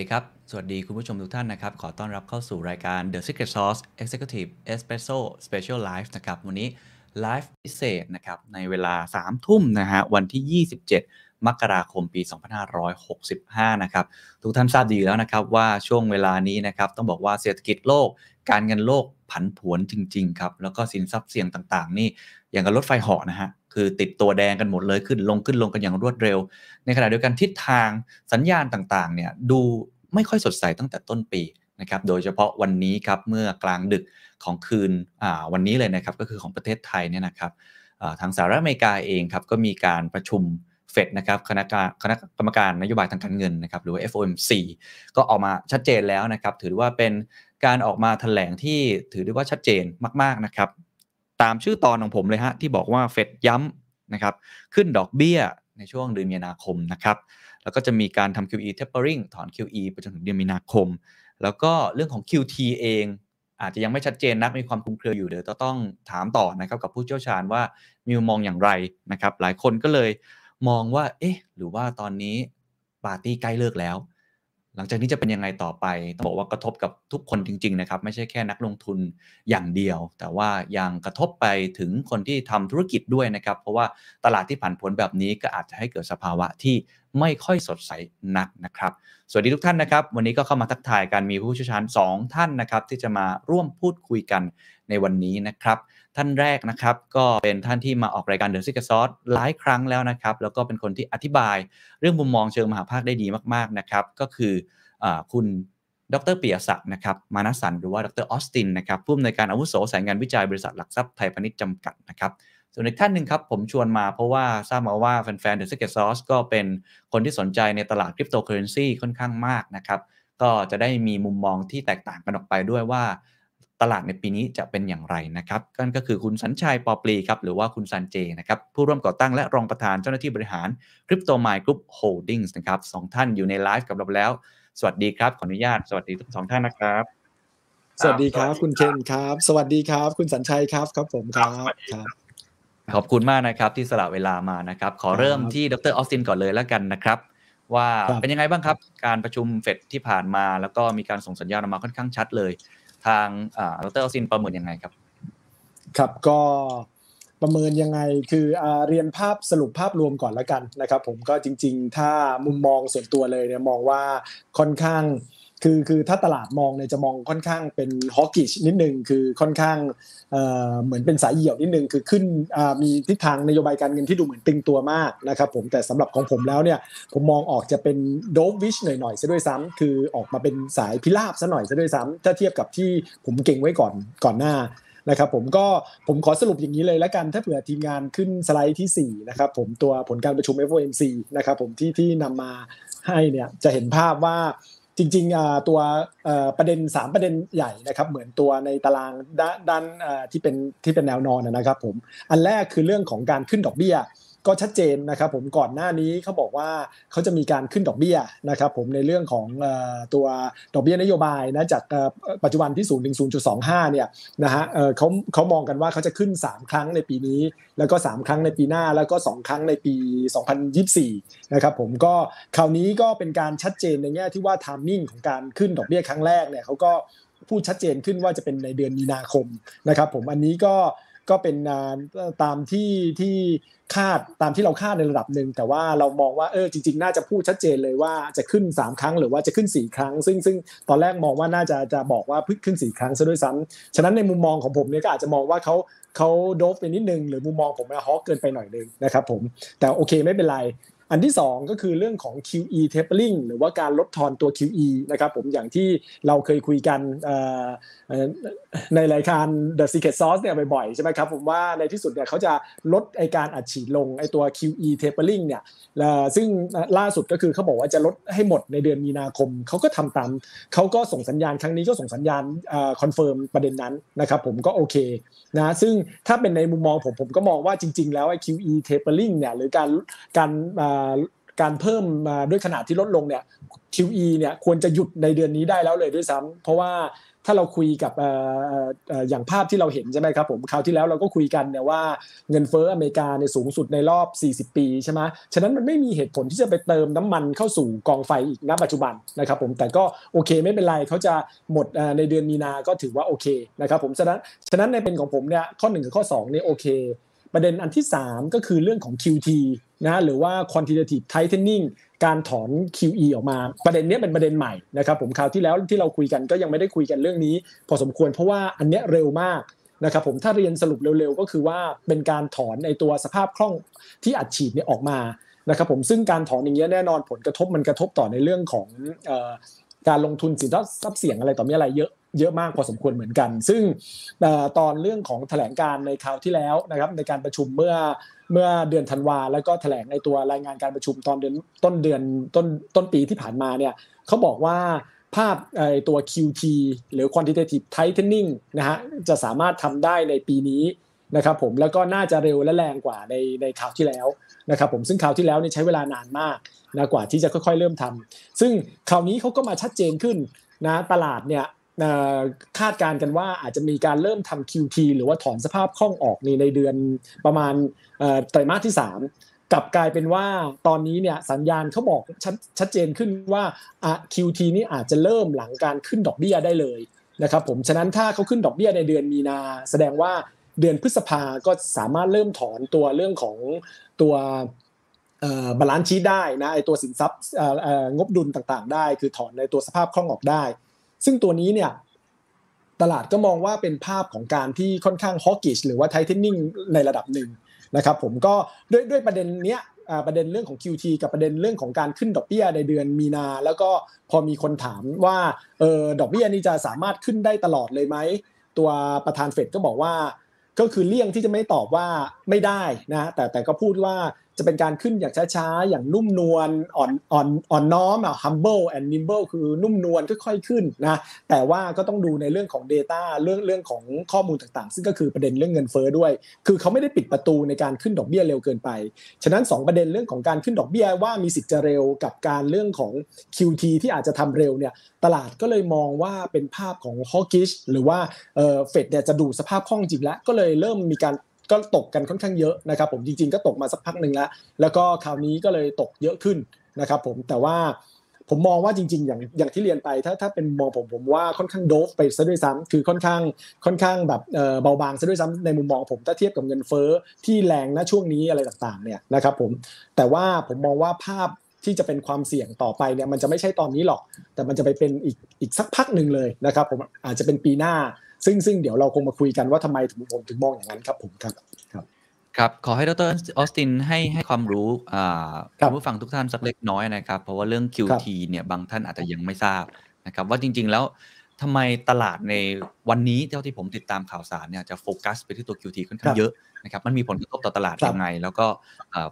ดีครับ สวัสดีคุณผู้ชมทุกท่านนะครับ ขอต้อนรับเข้าสู่รายการ The Secret Sauce Executive Espresso Special Live นะครับ วันนี้ไลฟ์พิเศษนะครับ ในเวลา 3 ทุ่มนะฮะ วันที่ 27 มกราคมปี 2565 นะครับ ทุกท่านทราบดีแล้วนะครับว่าช่วงเวลานี้นะครับ ต้องบอกว่าเศรษฐกิจโลก การเงินโลกผันผวนจริง ๆ ครับ แล้วก็สินทรัพย์เสี่ยงต่าง ๆ นี่อย่างกับรถไฟเหาะนะฮะ คือติดตัวแดงกันหมดเลยขึ้นลงขึ้นลงกันอย่างรวดเร็ว ในขณะเดียวกันทิศทางสัญญาณต่างๆเนี่ยดูไม่ค่อยสดใสตั้งแต่ต้นปีนะครับโดยเฉพาะวันนี้ครับเมื่อกลางดึกของคืนวันนี้เลยนะครับก็คือของประเทศไทยเนี่ยนะครับทางสหรัฐอเมริกาเองครับก็มีการประชุมเฟดนะครับคณะคณะกรรมการนโยบายทางการเงินนะครับหรือว่า FOMC ก็ออกมาชัดเจนแล้วนะครับถือว่าเป็นการออกมาแถลงที่ถือได้ว่าชัดเจนมากๆนะครับ ตามชื่อตอนของผมเลยฮะที่บอกว่าเฟดย้ำนะครับขึ้นดอกเบี้ยในช่วงเดือนมีนาคมนะครับแล้วก็จะมีการทำ QE tapering ถอน QE ไปจนถึงเดือนมีนาคม แล้วก็เรื่องของ QT เอง อาจจะยังไม่ชัดเจนนักมีความคลุมเครืออยู่เดี๋ยวต้องถามต่อนะครับกับผู้เชี่ยวชาญว่ามีมุมมองอย่างไรนะครับหลายคนก็เลยมองว่าเอ๊ะหรือว่าตอนนี้ปาร์ตี้ใกล้เลิกแล้ว หลังจากนี้จะเป็นยังไงต่อไปต้องบอกว่ากระทบกับทุกคนจริง ๆ นะครับ ไม่ใช่แค่นักลงทุนอย่างเดียว แต่ว่ายังกระทบไปถึงคนที่ทำธุรกิจด้วยนะครับ เพราะว่าตลาดที่ผันผวนแบบนี้ก็อาจจะให้เกิดสภาวะที่ไม่ค่อยสดใสนักนะครับ สวัสดีทุกท่านนะครับ วันนี้ก็เข้ามาทักทายกันมีผู้เชี่ยวชาญ 2 ท่านนะครับ ที่จะมาร่วมพูดคุยกันในวันนี้นะครับ ท่านแรกนะครับ ก็เป็นท่านที่มาออกรายการ The Secret Sauce หลายครั้งแล้วนะครับ แล้วก็เป็นคนที่อธิบายเรื่องมุมมองเชิงมหาภาคได้ดีมากๆนะครับ ก็คืออคุณดรปิยศักดิ์นะครับ มานะสันต์หรือว่าดรออสตินนะครับผู้อำนวยการอาวุโสสายงานวิจัยบริษัทหลักทรัพย์ไทยพาณิชย์จำกัดนะครับส่วนอีกท่านหนึ่งครับผมชวนมาเพราะว่าทราบมาว่าแฟนๆ The Secret Sauce ก็เป็นคนที่สนใจในตลาดคริปโตเคอเรนซีค่อนข้างมากนะครับ ก็จะได้มีมุมมองที่แตกต่างกันออกไปด้วยว่า ตลาดในปีนี้จะเป็นอย่างไรนะครับนั่นก็คือคุณสัญชัยปอปลีครับหรือว่าคุณซันเจนะครับผู้ร่วมก่อตั้งและรองประธานเจ้าหน้าที่บริหารคริปโตมายด์กรุ๊ปโฮลดิ้งส์นะครับสองท่านอยู่ในไลฟ์กับเราแล้ว สวัสดีครับขออนุญาตสวัสดีทั้งสองท่านนะครับสวัสดีครับคุณเคนครับ สวัสดีครับ คุณสัญชัยครับครับผมครับครับ ขอบคุณมากนะครับที่สละเวลามานะครับ ขอเริ่มที่ดรออสตินก่อนเลยแล้วกันนะครับ ว่าเป็นยังไงบ้างครับ การประชุมเฟดที่ผ่านมาแล้วก็มีการส่งสัญญาณออกมาค่อนข้างชัดเลย ทางดรออสตินประเมินยังไงครับ ครับก็ประเมินยังไงคือเรียนภาพสรุปภาพรวมก่อนแล้วกันนะครับ ผมก็จริง ๆ ถ้ามุมมองส่วนตัวเลยเนี่ยมองว่าค่อนข้าง คือคือถ้าตลาดมองเนี่ยจะมองค่อนข้างเป็นฮอกกิชนิดนึงคือค่อนข้างเหมือนเป็นสายเหี่ยวนิดนึงคือขึ้นมีทิศทางนโยบายการเงินที่ดูเหมือนตึงตัวมากนะครับผมแต่สำหรับของผมแล้วเนี่ยผมมองออกจะเป็นโดฟวิชหน่อยๆซะด้วยซ้ำคือออกมาเป็นสายพิราบซะหน่อยซะด้วยซ้ำถ้าเทียบกับที่ผมเก่งไว้ก่อนก่อนหน้านะครับผมก็ผมขอสรุปอย่างนี้เลยแล้วกันถ้าเผื่อทีมงานขึ้นสไลด์ที่ 4 นะครับผมตัวผลการประชุม FOMC นะครับผมที่ที่นำมาให้เนี่ยจะเห็นภาพว่า จริงๆตัวประเด็น 3 ประเด็นใหญ่นะครับ เหมือนตัวในตารางด้านที่เป็นที่เป็นแนวนอนนะครับผม อันแรกคือเรื่องของการขึ้นดอกเบี้ย ก็ชัดเจนนะครับผมก่อนหน้านี้เขาบอกว่าเขาจะมีการขึ้นดอกเบี้ยนะครับผมในเรื่องของตัวดอกเบี้ยนโยบายนะจากปัจจุบันที่0ถึง0.25เนี่ยนะฮะเขาเขามองกันว่าเขาจะขึ้น 3 ครั้งในปีนี้ แล้วก็ 3 ครั้งในปีหน้าแล้วก็ 2 ครั้งในปี 2024นะครับผมก็คราวนี้ก็เป็นการชัดเจนในแง่ที่ว่าทามมิ่งของการขึ้นดอกเบี้ยครั้งแรกเนี่ยเขาก็พูดชัดเจนขึ้นว่าจะเป็นในเดือนมีนาคมนะครับผมอันนี้ก็ ก็เป็นตามที่ที่คาดตามที่เราคาดในระดับหนึ่งแต่ว่าเรามองว่าเออจริง ๆ น่าจะพูดชัดเจนเลยว่าจะขึ้น 3 ครั้งหรือว่าจะขึ้น 4 ครั้ง ซึ่งซึ่งตอนแรกมองว่าน่าจะจะบอกว่าพึ่งขึ้น 4 ครั้งซะด้วยซ้ำฉะนั้นในมุมมองของผมเนี่ยก็อาจจะมองว่าเขาเขาโดฟไปนิดนึงหรือมุมมองผมฮอกเกินไปหน่อยนึงนะครับผมแต่โอเคไม่เป็นไร อันที่ 2 ก็คือเรื่องของ QE tapering หรือว่าการลดทอนตัว QE นะครับผมอย่างที่เราเคยคุยกันในรายการ The Secret Sauce เนี่ยบ่อยๆใช่ไหมครับผมว่าในที่สุดเนี่ยเขาจะลดไอการอัดฉีดลงไอตัว QE tapering เนี่ยซึ่งล่าสุดก็คือเขาบอกว่าจะลดให้หมดในเดือนมีนาคมเขาก็ทำตามเขาก็ส่งสัญญาณครั้งนี้ก็ส่งสัญญาณ confirm ประเด็นนั้นนะครับผมก็โอเคนะซึ่งถ้าเป็นในมุมมองผมผมก็มองว่าจริง ๆ แล้วไอ QE tapering เนี่ยหรือการการการเพิ่มมาด้วยขนาดที่ลดลงเนี่ย QE เนี่ยควรจะหยุดในเดือนนี้ได้แล้วเลยด้วยซ้ำเพราะว่าถ้าเราคุยกับอย่างภาพที่เราเห็นใช่ไหมครับผมคราวที่แล้วเราก็คุยกันเนี่ยว่าเงินเฟ้ออเมริกาในสูงสุดในรอบ 40 ปีใช่ไหมฉะนั้นมันไม่มีเหตุผลที่จะไปเติมน้ำมันเข้าสู่กองไฟอีกณปัจจุบันนะครับผมแต่ก็โอเคไม่เป็นไรเขาจะหมดในเดือนมีนาก็ถือว่าโอเคนะครับผมฉะนั้นฉะนั้นในเป็นของผมเนี่ยข้อ1กับข้อ2นี่ยโอเค ประเด็นอันที่ 3 ก็คือเรื่องของ QT นะหรือว่า quantitative tightening การถอน QE ออกมา ประเด็นนี้เป็นประเด็นใหม่นะครับผมคราวที่แล้วที่เราคุยกันก็ยังไม่ได้คุยกันเรื่องนี้ พอสมควรเพราะว่าอันนี้เร็วมากนะครับผมถ้าเรียนสรุปเร็วๆ ก็คือว่าเป็นการถอนในตัวสภาพคล่องที่อัดฉีดเนี่ยออกมานะครับผมซึ่งการถอนอย่างเงี้ยแน่นอนผลกระทบมันกระทบต่อในเรื่องของ การลงทุนสินทรัพย์เสี่ยงอะไรต่อมีอะไรเยอะเยอะมากพอสมควรเหมือนกัน ซึ่งตอนเรื่องของแถลงการในคราวที่แล้วนะครับในการประชุมเมื่อเมื่อเดือนธันวาแล้วก็แถลงในตัวรายงานการประชุมตอนเดือนต้นเดือนต้นต้นปีที่ผ่านมาเนี่ยเขาบอกว่าภาพไอตัว QT หรือ quantitative tightening นะฮะจะสามารถทำได้ในปีนี้ นะครับผมแล้วก็น่าจะเร็วและแรงกว่าในในคราวที่แล้วนะครับผมซึ่งคราวที่แล้วนี่ใช้เวลานานมากนะกว่าที่จะค่อย ๆ เริ่มทำซึ่งคราวนี้เขาก็มาชัดเจนขึ้นนะตลาดเนี่ยคาดการกันว่าอาจจะมีการเริ่มทำ QT หรือว่าถอนสภาพคล่องออกในในเดือนประมาณไตรมาสที่ 3กลับกลายเป็นว่าตอนนี้เนี่ยสัญญาณเขาบอกชัดชัดเจนขึ้นว่า QT นี้อาจจะเริ่มหลังการขึ้นดอกเบี้ยได้เลยนะครับผมฉะนั้นถ้าเขาขึ้นดอกเบี้ยในเดือนมีนา แสดงว่า เดือนพฤษภาก็สามารถเริ่มถอนตัวเรื่องของตัว balance sheet ได้นะไอตัวสินทรัพย์งบดุลต่างๆ ได้ คือถอนในตัวสภาพคล่องออกได้ ซึ่งตัวนี้เนี่ยตลาดก็มองว่าเป็นภาพของการที่ค่อนข้างฮอกกิชหรือว่าไทเทนนิ่งในระดับหนึ่งนะครับผมก็ด้วยด้วยประเด็นเนี้ยประเด็นเรื่องของ QT กับประเด็นเรื่องของการขึ้นดอกเบี้ยในเดือนมีนา แล้วก็พอมีคนถามว่าเออดอกเบี้ยนี้จะสามารถขึ้นได้ตลอดเลยไหมตัวประธานเฟดก็บอกว่า ก็คือเลี่ยงที่จะไม่ตอบว่าไม่ได้นะแต่แต่ก็พูดว่าจะเป็นการขึ้นอย่างช้าๆ อย่างนุ่มนวลอ่อนอ่อนอ่อนน้อมอะ humble and nimble คือนุ่มนวลค่อยๆขึ้นนะแต่ว่าก็ต้องดูในเรื่องของ Data เรื่องเรื่องของข้อมูลต่างๆ ซึ่งก็คือประเด็นเรื่องเงินเฟ้อด้วย คือเขาไม่ได้ปิดประตูในการขึ้นดอกเบี้ยเร็วเกินไป ฉะนั้น 2 ประเด็นเรื่องของการขึ้นดอกเบี้ยว่ามีสิทธิ์จะเร็วกับการเรื่องของ QT ที่อาจจะทำเร็วเนี่ยตลาดก็เลยมองว่าเป็นภาพของ hawkish หรือว่าเฟดเนี่ยจะดูสภาพคล่องจริงแล้วก็เลยเริ่มมีการ ก็ตกกันค่อนข้างเยอะนะครับผมจริงๆก็ตกมาสักพักหนึ่งแล้ว แล้วก็คราวนี้ก็เลยตกเยอะขึ้นนะครับผมแต่ว่าผมมองว่าจริงๆ อย่างอย่างที่เรียนไปถ้าถ้าเป็นมองผมผมว่าค่อนข้างโดฟไปซะด้วยซ้ำคือค่อนข้างค่อนข้างแบบเบาบางซะด้วยซ้ำในมุมมองผมถ้าเทียบกับเงินเฟ้อที่แรงณช่วงนี้อะไรต่างๆเนี่ยนะครับผมแต่ว่าผมมองว่าภาพที่จะเป็นความเสี่ยงต่อไปเนี่ยมันจะไม่ใช่ตอนนี้หรอก แต่มันจะไปเป็นอีกอีกสักพักหนึ่งเลยนะครับผมอาจจะเป็นปีหน้า ซึ่งซึ่งเดี๋ยวเราคงมาคุยกันว่าทำไมถึงผมถึงมองอย่างนั้นครับผมครับครับครับขอให้ดรออสตินให้ให้ความรู้คุณผู้ฟังทุกท่านสักเล็กน้อยนะครับ เพราะว่าเรื่อง QT เนี่ยบางท่านอาจจะยังไม่ทราบนะครับ ว่าจริง ๆ แล้วทำไมตลาดในวันนี้เท่าที่ผมติดตามข่าวสารเนี่ยจะโฟกัสไปที่ตัว QT ค่อนข้างเยอะนะครับมันมีผลกระทบต่อตลาดยังไง แล้วก็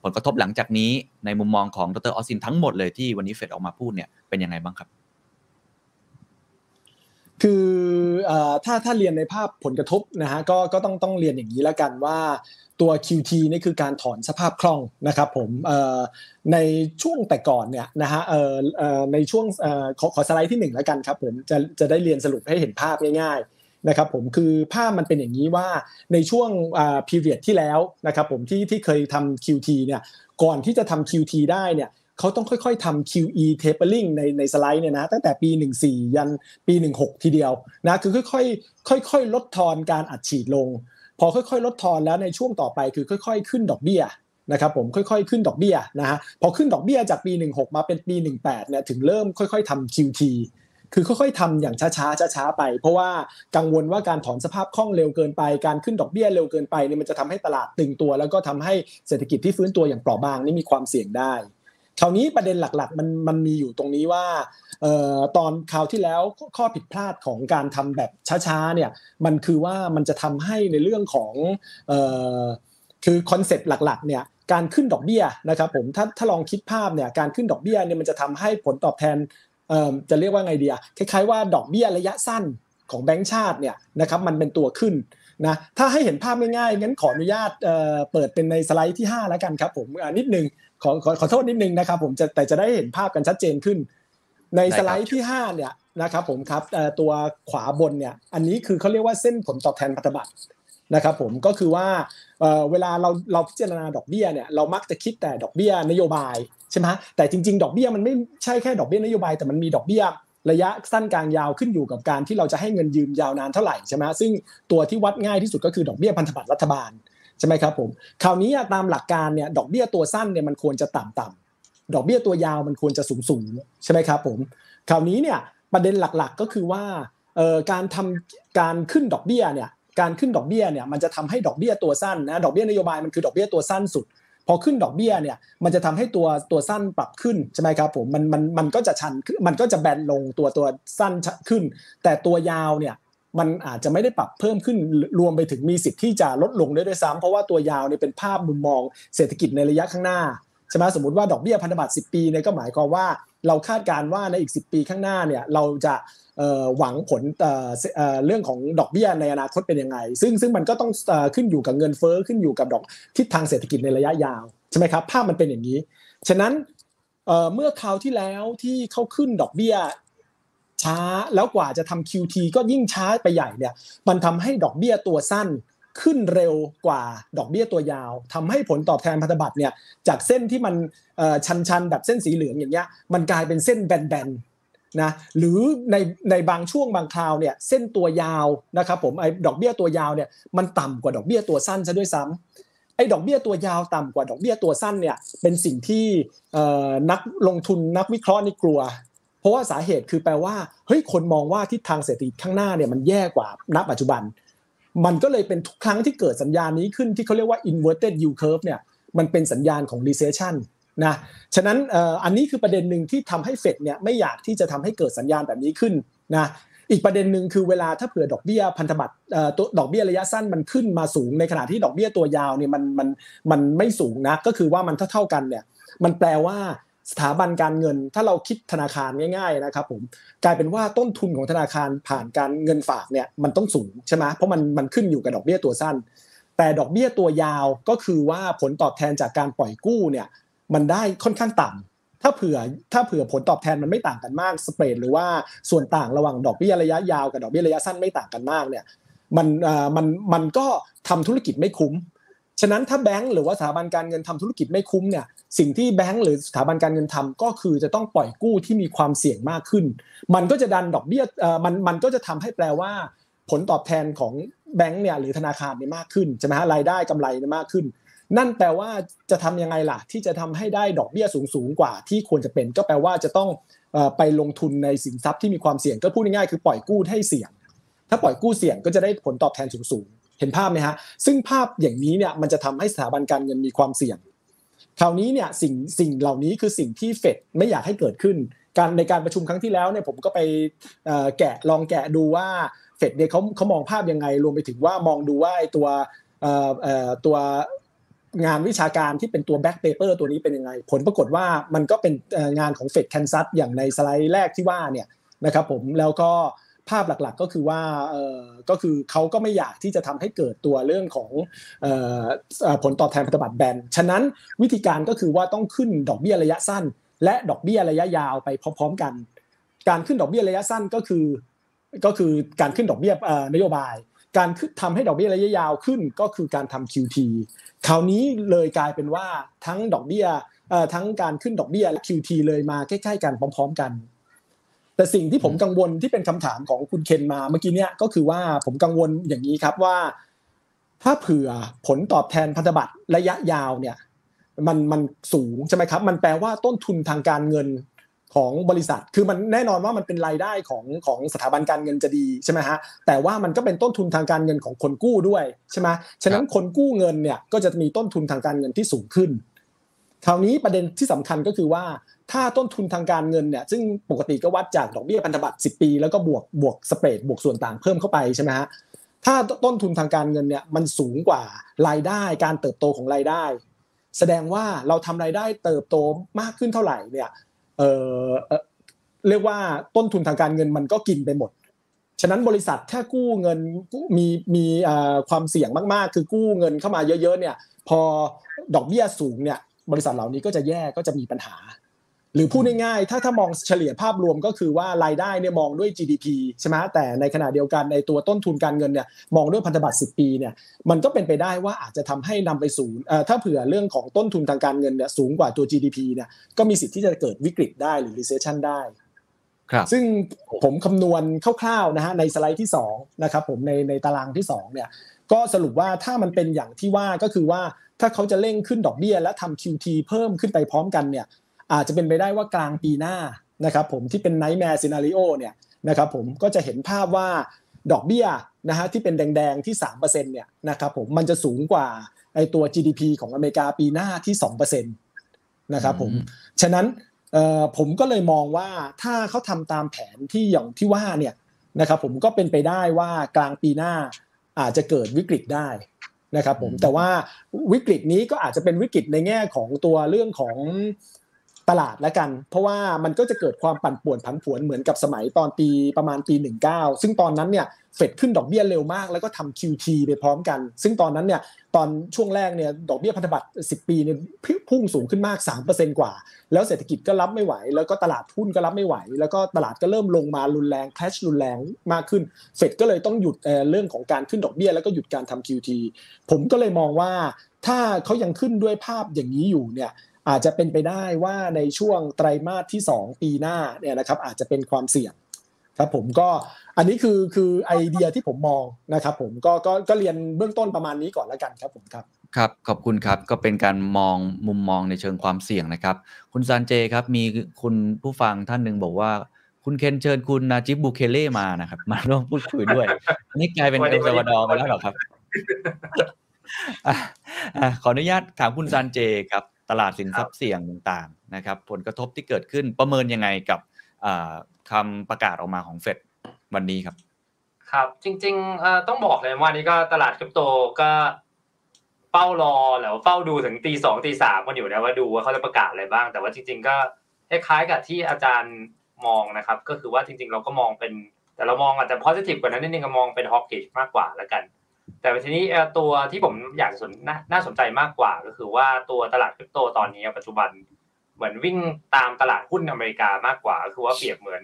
ผลกระทบหลังจากนี้ในมุมมองของดรออสตินทั้งหมดเลยที่วันนี้เฟดออกมาพูดเนี่ยเป็นยังไงบ้างครับ คือถ้าถ้าเรียนในภาพผลกระทบนะฮะก็ก็ต้องต้องเรียนอย่างนี้แล้วกันว่าตัว QT นี่คือการถอนสภาพคล่องนะครับผมในช่วงแต่ก่อนเนี่ยนะฮะในช่วงขอขอสไลด์ที่ 1 แล้วกันครับผมจะจะได้เรียนสรุปให้เห็นภาพง่ายๆนะครับผมคือภาพมันเป็นอย่างนี้ว่าในช่วง period ที่แล้วนะครับผมที่ที่เคยทำ QT เนี่ยก่อนที่จะทำ QT ได้เนี่ย เขาต้องค่อยๆทำ QE tapering ในในสไลด์เนี่ยนะตั้งแต่ปี 14 ยันปี 16 ทีเดียวนะคือค่อยๆค่อยๆลดทอนการอัดฉีดลง พอค่อยๆ ลดทอนแล้วในช่วงต่อไปคือค่อยๆ ขึ้นดอกเบี้ยนะครับผมค่อยๆ ขึ้นดอกเบี้ยนะฮะพอขึ้นดอกเบี้ยจากปี 16 มาเป็นปี 18เนี่ยถึงเริ่มค่อยๆทำ QT คือค่อยๆทำอย่างช้าๆช้าๆไป เพราะว่ากังวลว่าการถอนสภาพคล่องเร็วเกินไป การขึ้นดอกเบี้ยเร็วเกินไปเนี่ยมันจะทำให้ตลาดตึงตัว แล้วก็ทำให้เศรษฐกิจที่ฟื้นตัวอย่างเปราะบางนี่มีความเสี่ยงได้ คราวนี้ประเด็นหลักๆมันมันมีอยู่ตรงนี้ว่าออตอนคราวที่แล้วข้อผิดพลาดของการทำแบบช้าๆเนี่ยมันคือว่ามันจะทำให้ในเรื่องของออคือ concept หลักๆเนี่ยการขึ้นดอกเบี้ยนะครับผมถ้าถ้าลองคิดภาพเนี่ยการขึ้นดอกเบี้ยเนี่ยมันจะทำให้ผลตอบแทนจะเรียกว่าไงเดียคล้ายๆว่าดอกเบี้ยระยะสั้นของแบงก์ชาติเนี่ยนะครับมันเป็นตัวขึ้นนะถ้าให้เห็นภาพง่ายๆงั้นขออนุญาตเเปิดเป็นในสไลด์ที่ 5 แล้วกันครับผมนิดนึง ขอขอขอโทษนิดนึงนะครับผมจะแต่จะได้เห็นภาพกันชัดเจนขึ้น ในสไลด์ที่ 5 เนี่ยนะครับผมครับเอ่อตัวขวาบนเนี่ยอันนี้คือเขาเรียกว่าเส้นผลตอบแทนพันธบัตรนะครับผมก็คือว่าเอ่อเวลาเราเราพิจารณาดอกเบี้ยเนี่ยเรามักจะคิดแต่ดอกเบี้ยนโยบายใช่ไหมแต่จริง ๆ ดอกเบี้ยมันไม่ใช่แค่ดอกเบี้ยนโยบายแต่มันมีดอกเบี้ยระยะสั้นกลางยาวขึ้นอยู่กับการที่เราจะให้เงินยืมยาวนานเท่าไหร่ใช่ไหมซึ่งตัวที่วัดง่ายที่สุดก็คือดอกเบี้ยพันธบัตรรัฐบาล ใช่ไหมครับผมคราวนี้ตามหลักการเนี่ยดอกเบี้ยตัวสั้นเนี่ยมันควรจะต่ำต่ำดอกเบี้ยตัวยาวมันควรจะสูงสูงใช่ไหมครับผมคราวนี้เนี่ยประเด็นหลักๆก็คือว่าการทำการขึ้นดอกเบี้ยเนี่ยการขึ้นดอกเบี้ยเนี่ยมันจะทำให้ดอกเบี้ยตัวสั้นนะดอกเบี้ยนโยบายมันคือดอกเบี้ยตัวสั้นสุด พอขึ้นดอกเบี้ยเนี่ยมันจะทำให้ตัวตัวสั้นปรับขึ้นใช่ไหมครับผมมันมันมันก็จะชันมันก็จะแบนลงตัวตัวสั้นขึ้น แต่ตัวยาวเนี่ย มันอาจจะไม่ได้ปรับเพิ่มขึ้นรวมไปถึงมีสิทธิ์ที่จะลดลงได้ด้วยซ้ำเพราะว่าตัวยาวเนี่ยเป็นภาพมุมมองเศรษฐกิจในระยะข้างหน้าใช่ไหมสมมติว่าดอกเบี้ยพันธบัตร10 ปีเนี่ยก็หมายความว่าเราคาดการว่าในอีก 10 ปีข้างหน้าเนี่ยเราจะหวังผลเรื่องของดอกเบี้ยในอนาคตเป็นยังไง ซึ่งซึ่งมันก็ต้องขึ้นอยู่กับเงินเฟ้อขึ้นอยู่กับดอกทิศทางเศรษฐกิจในระยะยาวใช่ไหมครับภาพมันเป็นอย่างนี้ ฉะนั้นเมื่อคราวที่แล้วที่เขาขึ้นดอกเบี้ย ช้าแล้วกว่าจะทำ QT ก็ยิ่งช้าไปใหญ่เนี่ยมันทำให้ดอกเบี้ยตัวสั้นขึ้นเร็วกว่าดอกเบี้ยตัวยาวทำให้ผลตอบแทนพันธบัตรเนี่ยจากเส้นที่มันชันๆแบบเส้นสีเหลืองอย่างเงี้ยมันกลายเป็นเส้นแบนๆนะหรือในในบางช่วงบางคราวเนี่ยเส้นตัวยาวนะครับผมไอ้ดอกเบี้ยตัวยาวเนี่ยมันต่ำกว่าดอกเบี้ยตัวสั้นซะด้วยซ้ำไอ้ดอกเบี้ยตัวยาวต่ำกว่าดอกเบี้ยตัวสั้นเนี่ยเป็นสิ่งที่นักลงทุนนักวิเคราะห์นี่กลัว ราะว่าสาเหตุคือแปลว่าเฮ้ยคนมองว่าทิศทางเศรษฐกิจข้างหน้าเนี่ยมันแย่กว่าณปัจจุบัน มันก็เลยเป็นทุกครั้งที่เกิดสัญญาณนี้ขึ้นที่เขาเรียกว่า inverted yield curve เนี่ยมันเป็นสัญญาณของ recession นะฉะนั้นอันนี้คือประเด็นหนึ่งที่ทำให้เฟดเนี่ยไม่อยากที่จะทำให้เกิดสัญญาณแบบนี้ขึ้นนะอีกประเด็นหนึ่งคือเวลาถ้าเผื่อดอกเบี้ยพันธบัตรตัวดอกเบี้ยระยะสั้นมันขึ้นมาสูงในขณะที่ดอกเบี้ยตัวยาวเนี่ยมันมันมันไม่สูงนะก็คือว่ามันเท่าเท่ากันเนี่ยมันแปลว่า สถาบันการเงิน ถ้าเราคิดธนาคารง่ายๆนะครับผมกลายเป็นว่าต้นทุนของธนาคารผ่านการเงินฝากเนี่ยมันต้องสูงใช่ไหมเพราะมันมันขึ้นอยู่กับดอกเบี้ยตัวสั้น แต่ดอกเบี้ยตัวยาวก็คือว่าผลตอบแทนจากการปล่อยกู้เนี่ยมันได้ค่อนข้างต่ำถ้าเผื่อถ้าเผื่อผลตอบแทนมันไม่ต่างกันมากสเปรดหรือว่าส่วนต่างระหว่างดอกเบี้ยระยะยาวกับดอกเบี้ยระยะสั้นไม่ต่างกันมากเนี่ยมันอ่ามันมันก็ทำธุรกิจไม่คุ้ม ฉะนั้นถ้าแบงก์หรือว่าสถาบันการเงินทำธุรกิจไม่คุ้มเนี่ยสิ่งที่แบงก์หรือสถาบันการเงินทำก็คือจะต้องปล่อยกู้ที่มีความเสี่ยงมากขึ้น มันก็จะดันดอกเบี้ยมันมันก็จะทำให้แปลว่า ผลตอบแทนของแบงก์เนี่ยหรือธนาคารเนี่ยมากขึ้นใช่ไหมฮะรายได้กำไรเนี่ยมากขึ้น นั่นแปลว่าจะทำยังไงล่ะ ที่จะทำให้ได้ดอกเบี้ยสูงสูงกว่าที่ควรจะเป็น ก็แปลว่าจะต้องไปลงทุนในสินทรัพย์ที่มีความเสี่ยงก็พูดง่ายๆคือปล่อยกู้ให้เสี่ยง ถ้าปล่อยกู้เสี่ยงก็จะได้ผลตอบแทนสูงสูง เห็นภาพไหมฮะซึ่งภาพอย่างนี้เนี่ยมันจะทำให้สถาบันการเงินมีความเสี่ยง คราวนี้เนี่ยสิ่งสิ่งเหล่านี้คือสิ่งที่เฟดไม่อยากให้เกิดขึ้น การในการประชุมครั้งที่แล้วเนี่ยผมก็ไปแกะลองแกะดูว่าเฟดเนี่ยเขาเขามองภาพยังไงรวมไปถึงว่ามองดูว่าไอ้ตัวตัวงานวิชาการที่เป็นตัว back paper ตัวนี้เป็นยังไง ผลปรากฏว่ามันก็เป็นงานของเฟดแคนซัสอย่างในสไลด์แรกที่ว่าเนี่ยนะครับผมแล้วก็ ภาพหลักๆก็คือว่าก็คือเขาก็ไม่อยากที่จะทำให้เกิดตัวเรื่องของผลตอบแทนพันธบัตรแบนฉะนั้นวิธีการก็คือว่าต้องขึ้นดอกเบี้ยระยะสั้น และดอกเบี้ยระยะยาวไปพร้อมๆกัน การขึ้นดอกเบี้ยระยะสั้นก็คือ ก็คือการขึ้นดอกเบี้ยนโยบาย การทำให้ดอกเบี้ยระยะยาวขึ้นก็คือการทำ QT คราวนี้เลยกลายเป็นว่าทั้งดอกเบี้ยทั้งการขึ้นดอกเบี้ยและ QT เลยมาใกล้ๆกันพร้อม ๆ กัน แต่สิ่งที่ผมกังวลที่เป็นคำถามของคุณเคนมาเมื่อกี้เนี่ยก็คือว่าผมกังวลอย่างนี้ครับว่า ถ้าเผื่อผลตอบแทนพันธบัตรระยะยาวเนี่ยมันมันสูงใช่ไหมครับ มันแปลว่าต้นทุนทางการเงินของบริษัท คือมันแน่นอนว่ามันเป็นรายได้ของของสถาบันการเงินจะดีใช่ไหมฮะ แต่ว่ามันก็เป็นต้นทุนทางการเงินของคนกู้ด้วยใช่ไหมฉะนั้นคนกู้เงินเนี่ยก็จะมีต้นทุนทางการเงินที่สูงขึ้น คราวนี้ประเด็นที่สำคัญก็คือว่า ถ้าต้นทุนทางการเงินเนี่ยซึ่งปกติก็วัดจากดอกเบี้ยพันธบัตร10 ปี แล้วก็บวกบวกสเปรดบวกส่วนต่างเพิ่มเข้าไปใช่ไหมฮะถ้าต้นทุนทางการเงินเนี่ยมันสูงกว่ารายได้การเติบโตของรายได้ แสดงว่าเราทำรายได้เติบโตมากขึ้นเท่าไหร่เนี่ยเออเรียกว่าต้นทุนทางการเงินมันก็กินไปหมด ฉะนั้นบริษัทถ้ากู้เงินมีมีความเสี่ยงมากๆ คือกู้เงินเข้ามาเยอะๆเนี่ยพอดอกเบี้ยสูงเนี่ยบริษัทเหล่านี้ก็จะแย่ก็จะมีปัญหา หรือพูดง่ายๆ ถ้าถ้ามองเฉลี่ยภาพรวมก็คือว่ารายได้เนี่ยมองด้วย GDP ใช่ไหมแต่ในขณะเดียวกันในตัวต้นทุนการเงินเนี่ยมองด้วยพันธบัตร 10 ปีเนี่ยมันก็เป็นไปได้ว่าอาจจะทำให้นำไปสู่ถ้าเผื่อเรื่องของต้นทุนทางการเงินเนี่ยสูงกว่าตัว GDP เนี่ยก็มีสิทธิ์ที่จะเกิดวิกฤตได้หรือ recession ได้ซึ่งผมคำนวณคร่าวๆนะฮะในสไลด์ที่2นะครับผมในในตารางที่2เนี่ยก็สรุปว่าถ้ามันเป็นอย่างที่ว่าก็คือว่าถ้าเขาจะเร่งขึ้นดอกเบี้ยและทำ QT เพิ่มขึ้นไปพร้อมกันเนี่ย อาจจะเป็นไปได้ว่ากลางปีหน้านะครับผมที่เป็น nightmare scenario เนี่ยนะครับผมก็จะเห็นภาพว่าดอกเบี้ยนะฮะที่เป็นแดงๆที่3%เนี่ยนะครับผมมันจะสูงกว่าไอตัว GDP ของอเมริกาปีหน้าที่2%นะครับผมฉะนั้นผมก็เลยมองว่าถ้าเขาทำตามแผนที่อย่างที่ว่าเนี่ยนะครับผมก็เป็นไปได้ว่ากลางปีหน้าอาจจะเกิดวิกฤตได้นะครับผมแต่ว่าวิกฤตนี้ก็อาจจะเป็นวิกฤตในแง่ของตัวเรื่องของ ตลาดแล้วกัน เพราะว่ามันก็จะเกิดความปั่นป่วนผันผวนเหมือนกับสมัยตอนปีประมาณปี 19 ซึ่งตอนนั้นเนี่ยเฟดขึ้นดอกเบี้ยเร็วมาก แล้วก็ทำ QT ไปพร้อมกัน ซึ่งตอนนั้นเนี่ยตอนช่วงแรกเนี่ยดอกเบี้ยพันธบัตร 10 ปีเนี่ยพุ่งสูงขึ้นมาก 3%กว่า แล้วเศรษฐกิจก็รับไม่ไหว แล้วก็ตลาดหุ้นก็รับไม่ไหว แล้วก็ตลาดก็เริ่มลงมารุนแรงแคชรุนแรงมากขึ้นเฟดก็เลยต้องหยุดเรื่องของการขึ้นดอกเบี้ยแล้วก็หยุดการทำ QT ผมก็เลยมองว่าถ้าเขายังขึ้นด้วยภาพอย่างนี้อยู่เนี่ย อาจจะเป็นไปได้ว่าในช่วงไตรมาสที่ 2 ปีหน้าเนี่ยนะครับอาจจะเป็นความเสี่ยงครับผมก็อันนี้คือคือไอเดียที่ผมมองนะครับผมก็ก็ก็เรียนเบื้องต้นประมาณนี้ก่อนแล้วกันครับผมครับครับขอบคุณครับก็เป็นการมองมุมมองในเชิงความเสี่ยงนะครับ คุณซานเจครับมีคุณผู้ฟังท่านหนึ่งบอกว่า คุณเคนเชิญคุณนาจิบบูเคเล่มานะครับมาร่วมพูดคุยด้วยนี่กลายเป็นเอลซาวาดอร์ไปแล้วหรอครับขออนุญาตถามคุณซานเจครับ ตลาดสินทรัพย์เสี่ยงต่างๆนะครับ ผลกระทบที่เกิดขึ้นประเมินยังไงกับคำประกาศออกมาของเฟดวันนี้ครับ ครับจริงๆต้องบอกเลยว่านี้ก็ตลาดคริปโตก็เฝ้ารอแล้วเฝ้าดูถึงตีสองตีสามกันอยู่นะว่าดูว่าเขาจะประกาศอะไรบ้าง แต่ว่าจริง ๆ ก็คล้ายๆกับที่อาจารย์มองนะครับ ก็คือว่าจริง ๆ เราก็มองเป็น แต่เรามองอาจจะ positive กว่านั้นนิดนึงก็มองเป็น hawkish มากกว่าแล้วกัน แต่ทีนี้ตัวที่ผมอยากสนน่าสนใจมากกว่า ก็คือว่าตัวตลาดคริปโตตอนนี้ปัจจุบันเหมือนวิ่งตามตลาดหุ้นอเมริกามากกว่า คือว่าเปรียบเหมือน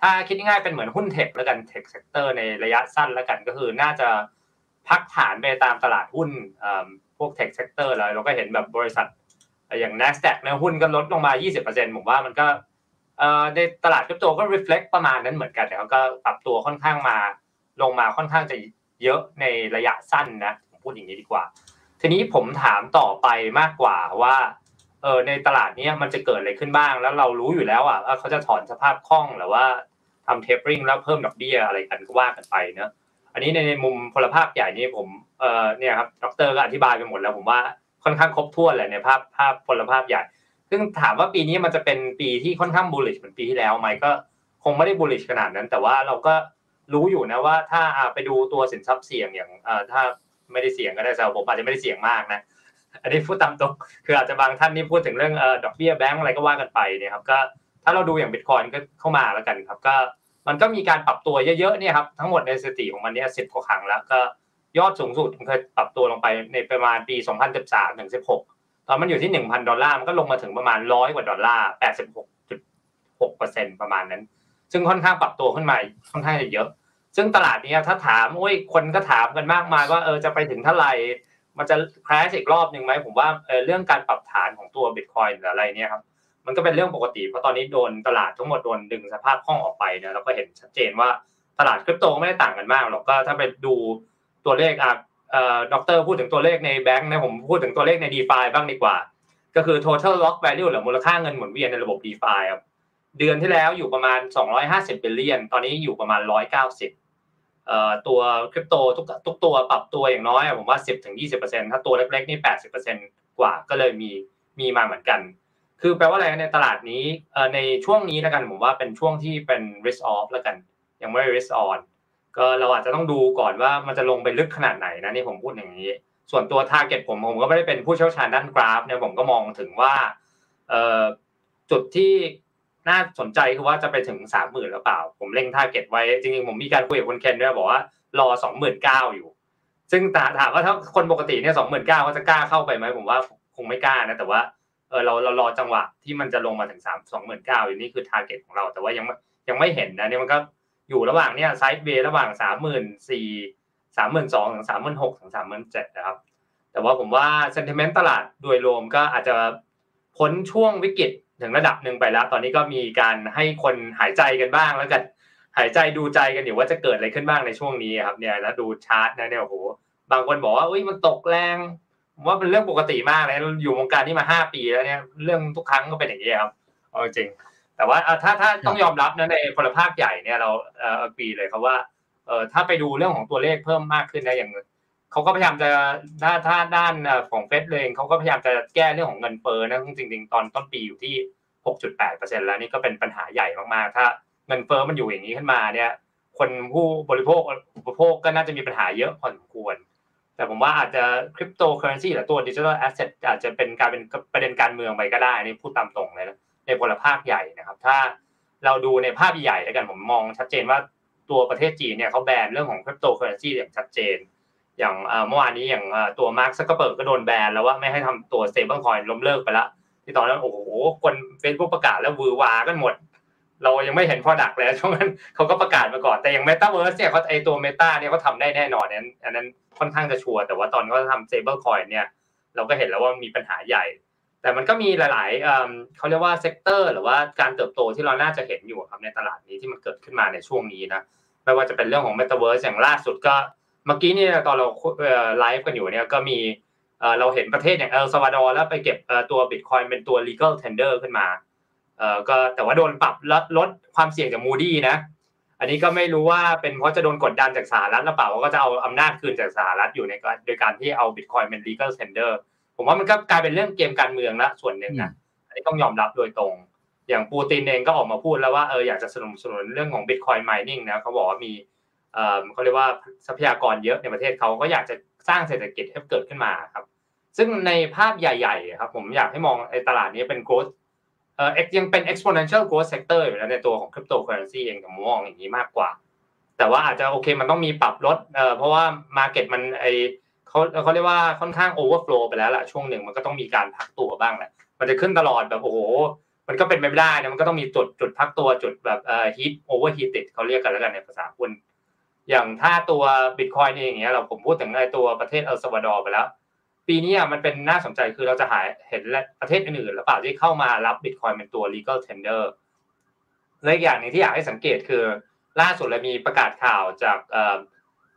ถ้าคิดง่ายเป็นเหมือนหุ้น tech แล้วกัน tech sector ในระยะสั้นแล้วกันก็คือน่าจะพักฐานไปตามตลาดหุ้นพวก tech sector แล้วเราก็เห็นแบบบริษัทอย่าง NASDAQ นะหุ้นก็ลดลงมา 20%ผมว่ามันก็ในตลาดคริปโตก็ reflect ประมาณนั้นเหมือนกันแต่เขาก็ปรับตัวค่อนข้างมาลงมาค่อนข้างจะ เยอะในระยะสั้นนะผมพูดอย่างนี้ดีกว่า ทีนี้ผมถามต่อไปมากกว่าว่าเออในตลาดนี้มันจะเกิดอะไรขึ้นบ้าง แล้วเรารู้อยู่แล้วอะว่าเขาจะถอนสภาพคล่องหรือว่าทำเทปริงแล้วเพิ่มดอกเบี้ยอะไรกันก็ว่ากันไปเนะอันนี้ในในมุมพลภาพใหญ่นี้ผมเออเนี่ยครับดรก็อธิบายไปหมดแล้วผมว่าค่อนข้างครบถ้วนเลยในภาพภาพพลภาพใหญ่ ซึ่งถามว่าปีนี้มันจะเป็นปีที่ค่อนข้างบูลลิชเหมือนปีที่แล้วไหมก็คงไม่ได้บูลลิชขนาดนั้น แต่ว่าเราก็ รู้อยู่นะว่าถ้าไปดูตัวสินทรัพย์เสี่ยงอย่างถ้าไม่ได้เสี่ยงก็ได้แต่ผมอาจจะไม่ได้เสี่ยงมากนะอันนี้พูดตามตรงคืออาจจะบางท่านนี่พูดถึงเรื่องดอกเบี้ยแบงก์อะไรก็ว่ากันไปเนี่ยครับก็ถ้าเราดูอย่างบิตคอยน์ก็เข้ามาแล้วกันครับก็มันก็มีการปรับตัวเยอะๆเนี่ยครับทั้งหมดในสถิติของมันเนี่ยสิบกว่าครั้งแล้วก็ยอดสูงสุดมันเคยปรับตัวลงไปในประมาณปี 2013ถึง16 ตอนมันอยู่ที่ 1,000 ดอลลาร์มันก็ลงมาถึงประมาณร้อยกว่าดอลลาร์ 86.6%ประมาณนั้น ซึ่งค่อนข้างปรับตัวขึ้นมาค่อนข้างจะเยอะ ซึ่งตลาดนี้ถ้าถามโอ้ยคนก็ถามกันมากมายว่าเออจะไปถึงเท่าไหร่มันจะ crash อีกรอบหนึ่งไหมผมว่าเออเรื่องการปรับฐานของตัวบิตคอยน์หรืออะไรเนี่ยครับมันก็เป็นเรื่องปกติเพราะตอนนี้โดนตลาดทั้งหมดโดนดึงสภาพคล่องออกไปเนี่ยเราก็เห็นชัดเจนว่าตลาดคริปโตไม่ได้ต่างกันมากหรอกก็ถ้าไปดูตัวเลขอะเอ่อด็อกเตอร์พูดถึงตัวเลขในแบงค์นะผมพูดถึงตัวเลขใน d e f าบ้างดีกว่า ก็คือ total lock value หรือมูลค่าเงินหมุนเวียนในระบบ DeFi ครับ เดือนที่แล้วอยู่ประมาณ 250 billion ตอนนี้อยู่ประมาณ 190ตัวคริปโตทุกทุกตัวปรับตัวอย่างน้อยผมว่า 10-20%ถ้าตัวเล็กๆนี่ 80%กว่าก็เลยมีมีมาเหมือนกัน คือแปลว่าอะไรในตลาดนี้ในช่วงนี้แล้วกันผมว่าเป็นช่วงที่เป็น risk off แล้วกัน ยังไม่ risk on ก็เราอาจจะต้องดูก่อนว่ามันจะลงไปลึกขนาดไหนนะนี่ผมพูดอย่างนี้ ส่วนตัว target ผมผมก็ไม่ได้เป็นผู้เชี่ยวชาญด้านกราฟเนี่ยผมก็มองถึงว่าจุดที่ น่าสนใจคือว่าจะไปถึงสามหมื่นหรือเปล่า ผมเล็ง target ไว้ จริงๆ ผมมีการคุยกับคุณเคนด้วยบอกว่ารอสองหมื่นเก้าอยู่ ซึ่งถามว่าถ้าคนปกติเนี่ยสองหมื่นเก้าเขาจะกล้าเข้าไปไหมผมว่าคงไม่กล้านะ แต่ว่าเออเราเรารอจังหวะที่มันจะลงมาถึงสามสองหมื่นเก้าอยู่นี่คือ target ของเรา แต่ว่ายังยังไม่เห็นนะเนี่ยมันก็อยู่ระหว่างเนี่ย sideway ระหว่างสามหมื่นสี่สามหมื่นสองถึงสามหมื่นหกถึงสามหมื่นเจ็ดนะครับ แต่ว่าผมว่าเซนติเมนต์ตลาดโดยรวมก็อาจจะพ้นช่วงวิกฤต ถึงระดับหนึ่งไปแล้ว ตอนนี้ก็มีการให้คนหายใจกันบ้าง แล้วกันหายใจดูใจกันอยู่ว่าจะเกิดอะไรขึ้นบ้างในช่วงนี้ครับเนี่ยแล้วดูชาร์ตนะเนี่ยโอ้โหบางคนบอกว่าอุ้ยมันตกแรงว่าเป็นเรื่องปกติมากเลยอยู่วงการนี้มาห้าปีแล้วเนี่ยเรื่องทุกครั้งก็เป็นอย่างนี้ครับเอาจริง แต่ว่าถ้าถ้าต้องยอมรับนะในพลภาคใหญ่เนี่ยเราเออปีเลยครับว่าเออถ้าไปดูเรื่องของตัวเลขเพิ่มมากขึ้นนะอย่าง เขาก็พยายามจะถ้าถ้าด้านของเฟดเลยเขาก็พยายามจะแก้เรื่องของเงินเฟ้อนะจริงๆ ตอนต้นปีอยู่ที่ 6.8%แล้วนี่ก็เป็นปัญหาใหญ่มากๆ ถ้าเงินเฟ้อมันอยู่อย่างนี้ขึ้นมาเนี่ย คนผู้บริโภคอุปโภคก็น่าจะมีปัญหาเยอะพอสมควร แต่ผมว่าอาจจะคริปโตเคอเรนซีหรือตัว digital asset อาจจะเป็นการเป็นประเด็นการเมืองไปก็ได้นี่พูดตามตรงเลยนะในพลภาคใหญ่นะครับ ถ้าเราดูในภาพใหญ่แล้วกันผมมองชัดเจนว่าตัวประเทศจีนเนี่ยเขาแบนเรื่องของคริปโตเคอเรนซีอย่างชัดเจน อย่างเมื่อวานนี้อย่างตัวมาร์คซักเกอร์เบิร์กก็โดนแบนแล้วว่าไม่ให้ทำตัว stable coin ล้มเลิกไปแล้วที่ตอนนั้นโอ้โหคนเฟซบุ๊กประกาศแล้วฮือฮากันหมด เรายังไม่เห็น product เลยช่วงนั้นเขาก็ประกาศมาก่อนแต่อย่าง Metaverse เนี่ยเขาไอตัว Meta เนี่ยเขาทำได้แน่นอนนั้นอันนั้นค่อนข้างจะชัวร์แต่ว่าตอนเขาทำ stable coin เนี่ยเราก็เห็นแล้วว่ามีปัญหาใหญ่ แต่มันก็มีหลายๆเขาเรียกว่า sector หรือว่าการเติบโตที่เราน่าจะเห็นอยู่ครับในตลาดนี้ที่มันเกิดขึ้นมาในช่วงนี้นะไม่ว่าจะเป็นเรื่องของ Metaverse อย่างล่าสุดก็ เมื่อกี้นี่ตอนเราไลฟ์กันอยู่เนี่ยก็มีเราเห็นประเทศอย่างเอลซาวาดอร์แล้วไปเก็บตัวบิตคอยน์เป็นตัว legal tender ขึ้นมาก็แต่ว่าโดนปรับลดลดความเสี่ยงจาก Moody's นะ อันนี้ก็ไม่รู้ว่าเป็นเพราะจะโดนกดดันจากสหรัฐหรือเปล่าว่าก็จะเอาอำนาจคืนจากสหรัฐอยู่ในโดยการที่เอาบิตคอยเป็น legal tender ผมว่ามันก็กลายเป็นเรื่องเกมการเมืองละส่วนหนึ่งนะอันนี้ต้องยอมรับโดยตรง อย่างปูตินเองก็ออกมาพูดแล้วว่าเอออยากจะสนับสนุนเรื่องของ Bitcoin mining นะเขาบอกว่ามี เขาเรียกว่าทรัพยากรเยอะในประเทศเขาก็อยากจะสร้างเศรษฐกิจให้เกิดขึ้นมาครับ ซึ่งในภาพใหญ่ๆครับผมอยากให้มองไอ้ตลาดนี้เป็น growth เอ่อยังเป็น exponential growth sector อยู่แล้วในตัวของ cryptocurrency เองผมมองอย่างนี้มากกว่า แต่ว่าอาจจะโอเคมันต้องมีปรับลดเอ่อเพราะว่า market มันไอเขาเขาเรียกว่าค่อนข้าง overflow ไปแล้วแหละช่วงหนึ่งมันก็ต้องมีการพักตัวบ้างแหละมันจะขึ้นตลอดแบบโอ้โหมันก็เป็นไปไม่ได้นะมันก็ต้องมีจุดจุดพักตัวจุดแบบเอ่อ heat overheated เขาเรียกกันแล้วกันในภาษาหุ้น อย่างถ้าตัวบิตคอยนี่อย่างเงี้ยเราผมพูดถึงในตัวประเทศเอลซาวาดอร์ไปแล้ว ปีนี้มันเป็นน่าสนใจคือเราจะหาเห็นประเทศอื่นๆหรือเปล่าที่เข้ามารับบิตคอยเป็นตัว legal tender และอีกอย่างนึงที่อยากให้สังเกตคือ ล่าสุดเรามีประกาศข่าวจาก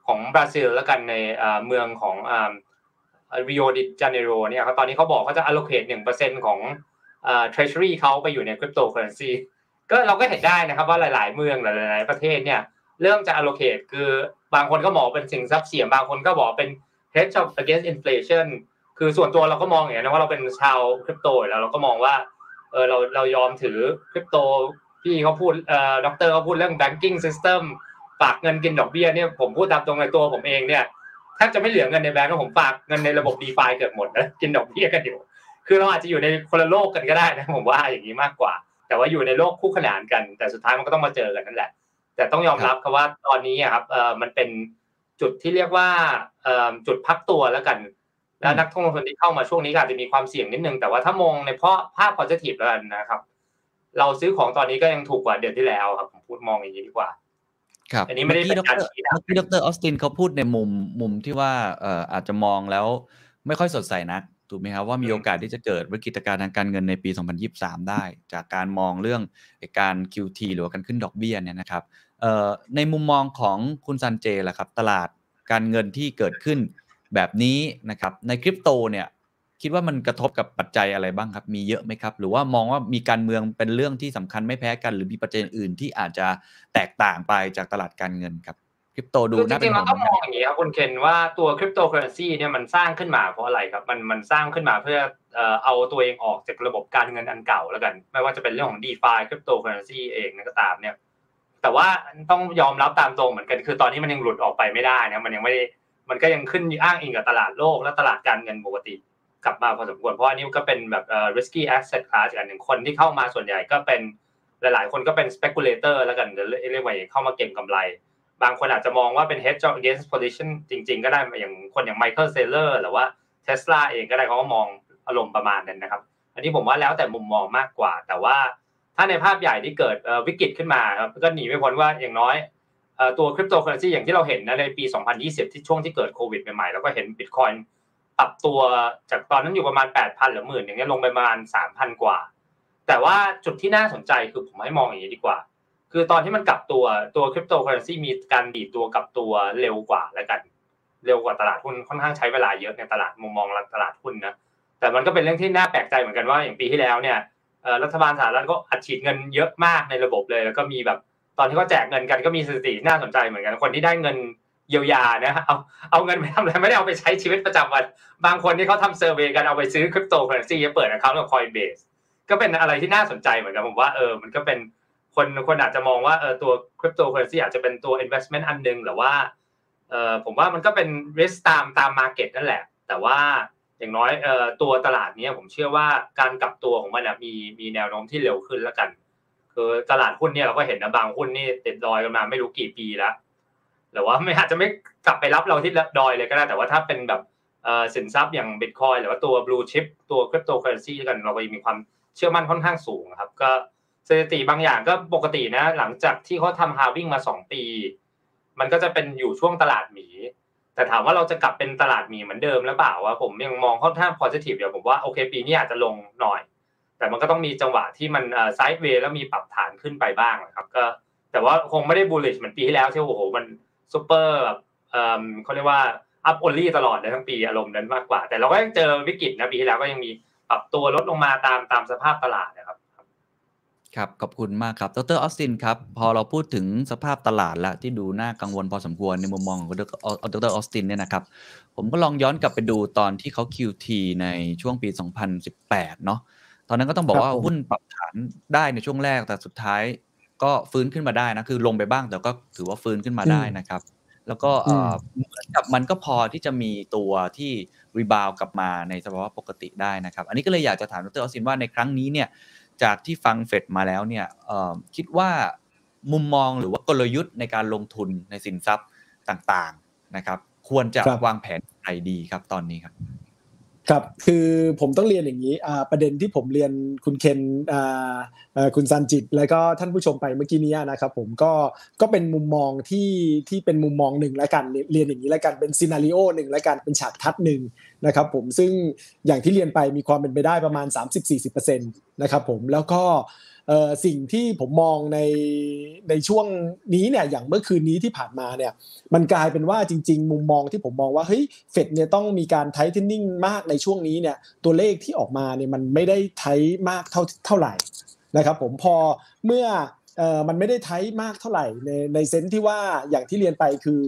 ของบราซิลแล้วกันในเมืองของริโอดิจาเนโรเนี่ยเขาตอนนี้เขาบอกเขาจะ allocate หนึ่งเปอร์เซ็นของ treasury เขาไปอยู่ใน cryptocurrency ก็เราก็เห็นได้นะครับว่าหลาย ๆ เมืองหลาย ๆ ประเทศเนี่ย เริ่มจะ allocate คือบางคนก็มองเป็นสิ่งทรัพย์เสี่ยงบางคนก็บอกเป็น hedge against inflation คือส่วนตัวเราก็มองอย่างนี้นะว่าเราเป็นชาวคริปโตแล้วเราก็มองว่าเออเราเรายอมถือคริปโตพี่เขาพูดเอ่อด็อกเตอร์เขาพูดเรื่อง banking system ฝากเงินกินดอกเบี้ยเนี่ยผมพูดตามตรงในตัวผมเองเนี่ยแทบจะไม่เหลือเงินในแบงก์ผมฝากเงินในระบบ d e f าเกือบหมดนะกินดอกเบี้ยกันอยู่ คือเราอาจจะอยู่ในคนละโลกกันก็ได้นะผมว่าอย่างนี้มากกว่า แต่ว่าอยู่ในโลกคู่ขนานกัน แต่สุดท้ายมันก็ต้องมาเจอกันนั่นแหละ แต่ต้องยอมรับครับว่าตอนนี้ครับเออมันเป็นจุดที่เรียกว่าเออจุดพักตัวแล้วกัน แล้วนักท่องเที่ยวที่เข้ามาช่วงนี้อาจจะมีความเสี่ยงนิดนึง แต่ว่าถ้ามองในเพราะภาพ positive แล้วกันนะครับ เราซื้อของตอนนี้ก็ยังถูกกว่าเดือนที่แล้วครับผมพูดมองอย่างนี้ดีกว่าครับอันนี้ไม่ได้เป็นการชี้นะที่ดรออสตินเขาพูดในมุมมุมที่ว่าเอ่ออาจจะมองแล้วไม่ค่อยสดใสนักถูกไหมครับว่ามีโอกาสที่จะเกิดวิกฤตการณ์ทางการเงินในปี 2023 ได้ จากการมองเรื่องการ QT หรือว่าการขึ้นดอกเบี้ยเนี่ยนะครับ ในมุมมองของคุณซันเจล่ะครับ ตลาดการเงินที่เกิดขึ้นแบบนี้นะครับ ในคริปโตเนี่ยคิดว่ามันกระทบกับปัจจัยอะไรบ้างครับ มีเยอะไหมครับ หรือว่ามองว่ามีการเมืองเป็นเรื่องที่สำคัญไม่แพ้กัน หรือมีปัจจัยอื่นที่อาจจะแตกต่างไปจากตลาดการเงินครับคริปโตดูคือจน่าเป็รินงๆห่เราวงต้องมองอย่างนี้ครับคุณเคนว่าตัวคริปโตเคอเรนซีเนี่ยมันสร้างขึ้นมาเพราะอะไรครับมันมันสร้างขึ้นมาเพื่อเอ่อเอาตัวเองออกจากระบบการเงินอันเก่าแล้วกัน ไม่ว่าจะเป็นเรื่องของ d e f าคริปโตเคอเรนซีเองนะก็ตามเนี่ย แต่ว่าต้องยอมรับตามตรงเหมือนกันคือตอนนี้มันยังหลุดออกไปไม่ได้นะมันยังไม่ได้มันก็ยังขึ้นอ้างอิงกับตลาดโลกและตลาดการเงินปกติกลับมาพอสมควรเพราะอันนี้ก็เป็นแบบเอ่อ risky asset class อันหนึ่งคนที่เข้ามาส่วนใหญ่ก็เป็นหลาย ๆ คนก็เป็น speculator แล้วกันเรียกว่าเข้ามาเก็งกำไร บางคนอาจจะมองว่าเป็น hedge against position จริง ๆ ก็ได้อย่างคนอย่าง Michael Saylor หรือว่า Tesla เองก็ได้เขาก็มองอารมณ์ประมาณนั้นนะครับ อันนี้ผมว่าแล้วแต่มุมมองมากกว่า แต่ว่า ถ้าในภาพใหญ่ที่เกิดวิกฤตขึ้นมาครับก็หนีไม่พ้นว่าอย่างน้อยตัวคริปโตเคอเรนซีอย่างที่เราเห็นนะในปี 2020 ที่ช่วงที่เกิดโควิดใหม่ๆแล้วก็เห็นบิตคอยน์ปรับตัวจากตอนนั้นอยู่ประมาณ 8,000 หรือหมื่นอย่างเงี้ยลงไปประมาณ 3,000 กว่า แต่ว่าจุดที่น่าสนใจคือผมให้มองอย่างนี้ดีกว่า คือตอนที่มันกลับตัวตัวคริปโตเคอเรนซีมีการดีดตัวกลับตัวเร็วกว่าแล้วกัน เร็วกว่าตลาดหุ้นค่อนข้างใช้เวลาเยอะในตลาดมุมมองตลาดหุ้นนะแต่มันก็เป็นเรื่องที่น่าแปลกใจเหมือนกันว่าอย่างปีที่แล้วเนี่ย รัฐบาลสหรัฐก็อัดฉีดเงินเยอะมากในระบบเลย แล้วก็มีแบบตอนที่เขาแจกเงินกันก็มีสถิติน่าสนใจเหมือนกัน คนที่ได้เงินเยียวยานะเอาเอาเงินไปทำอะไรไม่ได้เอาไปใช้ชีวิตประจำวัน บางคนที่เขาทำ survey กันเอาไปซื้อคริปโตเคอเรนซีเปิด account กับ Coinbase ก็เป็นอะไรที่น่าสนใจเหมือนกันผมว่าเออมันก็เป็นคนคนอาจจะมองว่าเออตัวคริปโตเคอเรนซีอาจจะเป็นตัว investment อันนึงหรือว่าเออผมว่ามันก็เป็น risk ตามตาม market นั่นแหละ แต่ว่า อย่างน้อยเอ่อตัวตลาดนี้ผมเชื่อว่าการกลับตัวของมันมีมีแนวโน้มที่เร็วขึ้นแล้วกัน คือตลาดหุ้นเนี่ยเราก็เห็นนะบางหุ้นนี่ติดดอยกันมาไม่รู้กี่ปีแล้วหรือว่าไม่อาจจะไม่กลับไปรับเราที่ดอยเลยก็ได้แต่ว่าถ้าเป็นแบบสินทรัพย์อย่างบิตคอยหรือว่าตัว blue chip ตัวคริปโตเคอเรนซีกันเราก็มีความเชื่อมั่นค่อนข้างสูงครับ ก็สถิติบางอย่างก็ปกตินะ หลังจากที่เขาทำฮาวิ่งมาสองปี มันก็จะเป็นอยู่ช่วงตลาดหมี แต่ถามว่าเราจะกลับเป็นตลาดหมีเหมือนเดิมหรือเปล่าว่าผมยังมองค่อนข้าง positive เดี๋ยวผมว่าโอเคปีนี้อาจจะลงหน่อย แต่มันก็ต้องมีจังหวะที่มันไซด์เวย์แล้วมีปรับฐานขึ้นไปบ้างนะครับก็แต่ว่าคงไม่ได้ bullish เหมือนปีที่แล้วที่โอ้โหมันซูเปอร์แบบเขาเรียกว่าอัพโอลี่ตลอดเลยทั้งปีอารมณ์นั้นมากกว่า แต่เราก็ยังเจอวิกฤตนะปีที่แล้วก็ยังมีปรับตัวลดลงมาตามตามสภาพตลาดนะครับ ครับ ขอบคุณมากครับ ดร.ออสตินครับ พอเราพูดถึงสภาพตลาดแล้วที่ดูน่ากังวลพอสมควรในมุมมองของดร.ออสตินเนี่ยนะครับ ผมก็ลองย้อนกลับไปดูตอนที่เขา QT ในช่วงปี 2018 เนาะ ตอนนั้นก็ต้องบอกว่าหุ้นปรับฐานได้ในช่วงแรก แต่สุดท้ายก็ฟื้นขึ้นมาได้นะ คือลงไปบ้างแต่ก็ถือว่าฟื้นขึ้นมาได้นะครับ แล้วก็เหมือนกับมันก็พอที่จะมีตัวที่ rebound กลับมาในสภาวะปกติได้นะครับ อันนี้ก็เลยอยากจะถามดร.ออสตินว่าในครั้งนี้เนี่ย จากที่ฟังเฟดมาแล้วเนี่ยคิดว่ามุมมองหรือว่ากลยุทธ์ในการลงทุนในสินทรัพย์ต่างๆนะครับ ควรจะวางแผนอะไรดีครับตอนนี้ครับ ครับคือผมต้องเรียนอย่างนี้ประเด็นที่ผมเรียนคุณเคนคุณซันจิต แล้วก็ท่านผู้ชมไปเมื่อกี้นี้นะครับผมก็ก็เป็นมุมมองที่ที่เป็นมุมมองหนึ่งและกันเรียนอย่างนี้และกันเป็นซีนารีโอหนึ่งและกันเป็นฉากทัดหนึ่งนะครับผมซึ่งอย่างที่เรียนไปมีความเป็นไปได้ประมาณ 30-40%นะครับผมแล้วก็ สิ่งที่ผมมองในในช่วงนี้เนี่ยอย่างเมื่อคืนนี้ที่ผ่านมาเนี่ยมันกลายเป็นว่าจริง ๆ มุมมองที่ผมมองว่าเฮ้ยเฟดเนี่ยต้องมีการไทเทนนิ่งมากในช่วงนี้เนี่ยตัวเลขที่ออกมาเนี่ยมันไม่ได้ไทมากเท่าเท่าไหร่นะครับผมพอเมื่อ เอ่อมันไม่ได้ไทมากเท่าไหร่ในในเซนที่ว่าอย่างที่เรียนไปคือ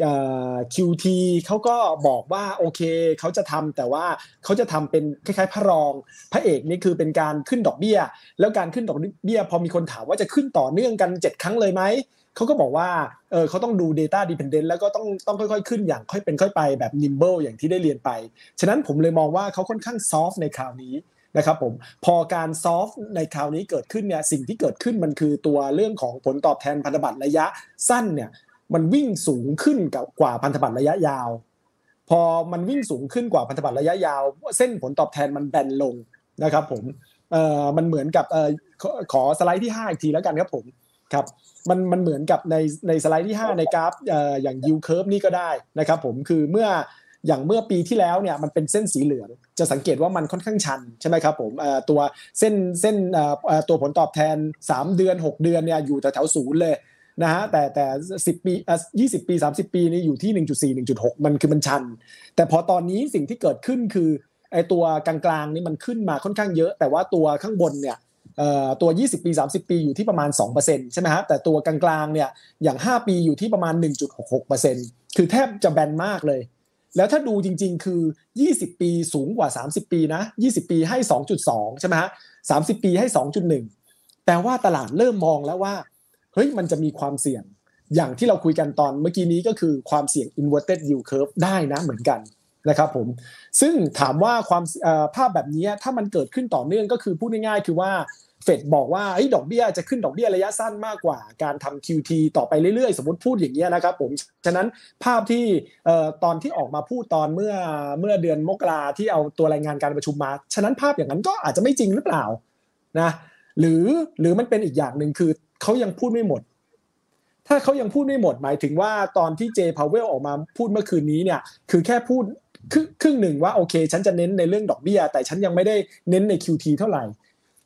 เอ่อ QT เขาก็บอกว่าโอเคเขาจะทำแต่ว่าเขาจะทำเป็นคล้ายๆพระรอง พระเอกนี่คือเป็นการขึ้นดอกเบี้ย แล้วการขึ้นดอกเบี้ย พอมีคนถามว่าจะขึ้นต่อเนื่องกัน 7 ครั้งเลยไหมเขาก็บอกว่าเออเขาต้องดู Data Dependent แล้วก็ต้องต้องค่อยๆ ขึ้นอย่างค่อยเป็นค่อยไปแบบ nimble อย่างที่ได้เรียนไป ฉะนั้นผมเลยมองว่าเขาค่อนข้างซอฟในคราวนี้ นะครับผมพอการซอฟในคราวนี้เกิดขึ้นเนี่ยสิ่งที่เกิดขึ้นมันคือตัวเรื่องของผลตอบแทนพันธบัตรระยะสั้นเนี่ยมันวิ่งสูงขึ้นกว่าพันธบัตรระยะยาว พอมันวิ่งสูงขึ้นกว่าพันธบัตรระยะยาว เส้นผลตอบแทนมันแบนลงนะครับผมเอ่อมันเหมือนกับเอ่อขอสไลด์ที่ 5 อีกทีแล้วกันครับผมครับมันมันเหมือนกับในในสไลด์ที่ 5 ในกราฟเอ่ออย่าง yield curve นี่ก็ได้นะครับผมคือเมื่อ อย่างเมื่อปีที่แล้วเนี่ยมันเป็นเส้นสีเหลืองจะสังเกตว่ามันค่อนข้างชันใช่ไหมครับผมตัวเส้นเส้นตัวผลตอบแทน 3 เดือน 6 เดือนเนี่ยอยู่แถวๆศูนย์เลยนะฮะแต่แต่สิปียี่สิบปี 30 ปีนี่อยู่ที่ 1.4 1.6 มันคือมันชัน แต่พอตอนนี้สิ่งที่เกิดขึ้นคือไอตัวกลางๆนี่มันขึ้นมาค่อนข้างเยอะ แต่ว่าตัวข้างบนเนี่ยตัว 20 ปี 30 ปีอยู่ที่ประมาณ 2%ใช่ไหมฮะแต่ตัวกลางๆเนี่ยอย่าง 5 ปีอยู่ที่ประมาณ 1.66%คือแทบจะแบนมากเลย แล้วถ้าดูจริง ๆ คือ 20 ปีสูงกว่า 30 ปีนะ 20 ปีให้ 2.2 ใช่ไหมฮะ30 ปีให้ 2.1 แต่ว่าตลาดเริ่มมองแล้วว่า เฮ้ย มันจะมีความเสี่ยง อย่างที่เราคุยกันตอนเมื่อกี้นี้ก็คือความเสี่ยง inverted yield curve ได้นะเหมือนกันนะครับผม ซึ่งถามว่าความภาพแบบนี้ถ้ามันเกิดขึ้นต่อเนื่องก็คือพูดง่ายๆ คือว่า เฟดบอกว่าดอกเบี้ยจะขึ้นดอกเบี้ยระยะสั้นมากกว่าการทำ QT ต่อไปเรื่อยๆ สมมติพูดอย่างนี้นะครับผม ฉะนั้นภาพที่ตอนที่ออกมาพูดตอนเมื่อเมื่อเดือนมกราที่เอาตัวรายงานการประชุมมา ฉะนั้นภาพอย่างนั้นก็อาจจะไม่จริงหรือเปล่านะหรือหรือมันเป็นอีกอย่างหนึ่งคือเขายังพูดไม่หมด ถ้าเขายังพูดไม่หมด หมายถึงว่าตอนที่เจพาวเวลออกมาพูดเมื่อคืนนี้เนี่ยคือแค่พูดครึ่งหนึ่งว่าโอเค ฉันจะเน้นในเรื่องดอกเบี้ยแต่ฉันยังไม่ได้เน้นใน QT เท่าไหร่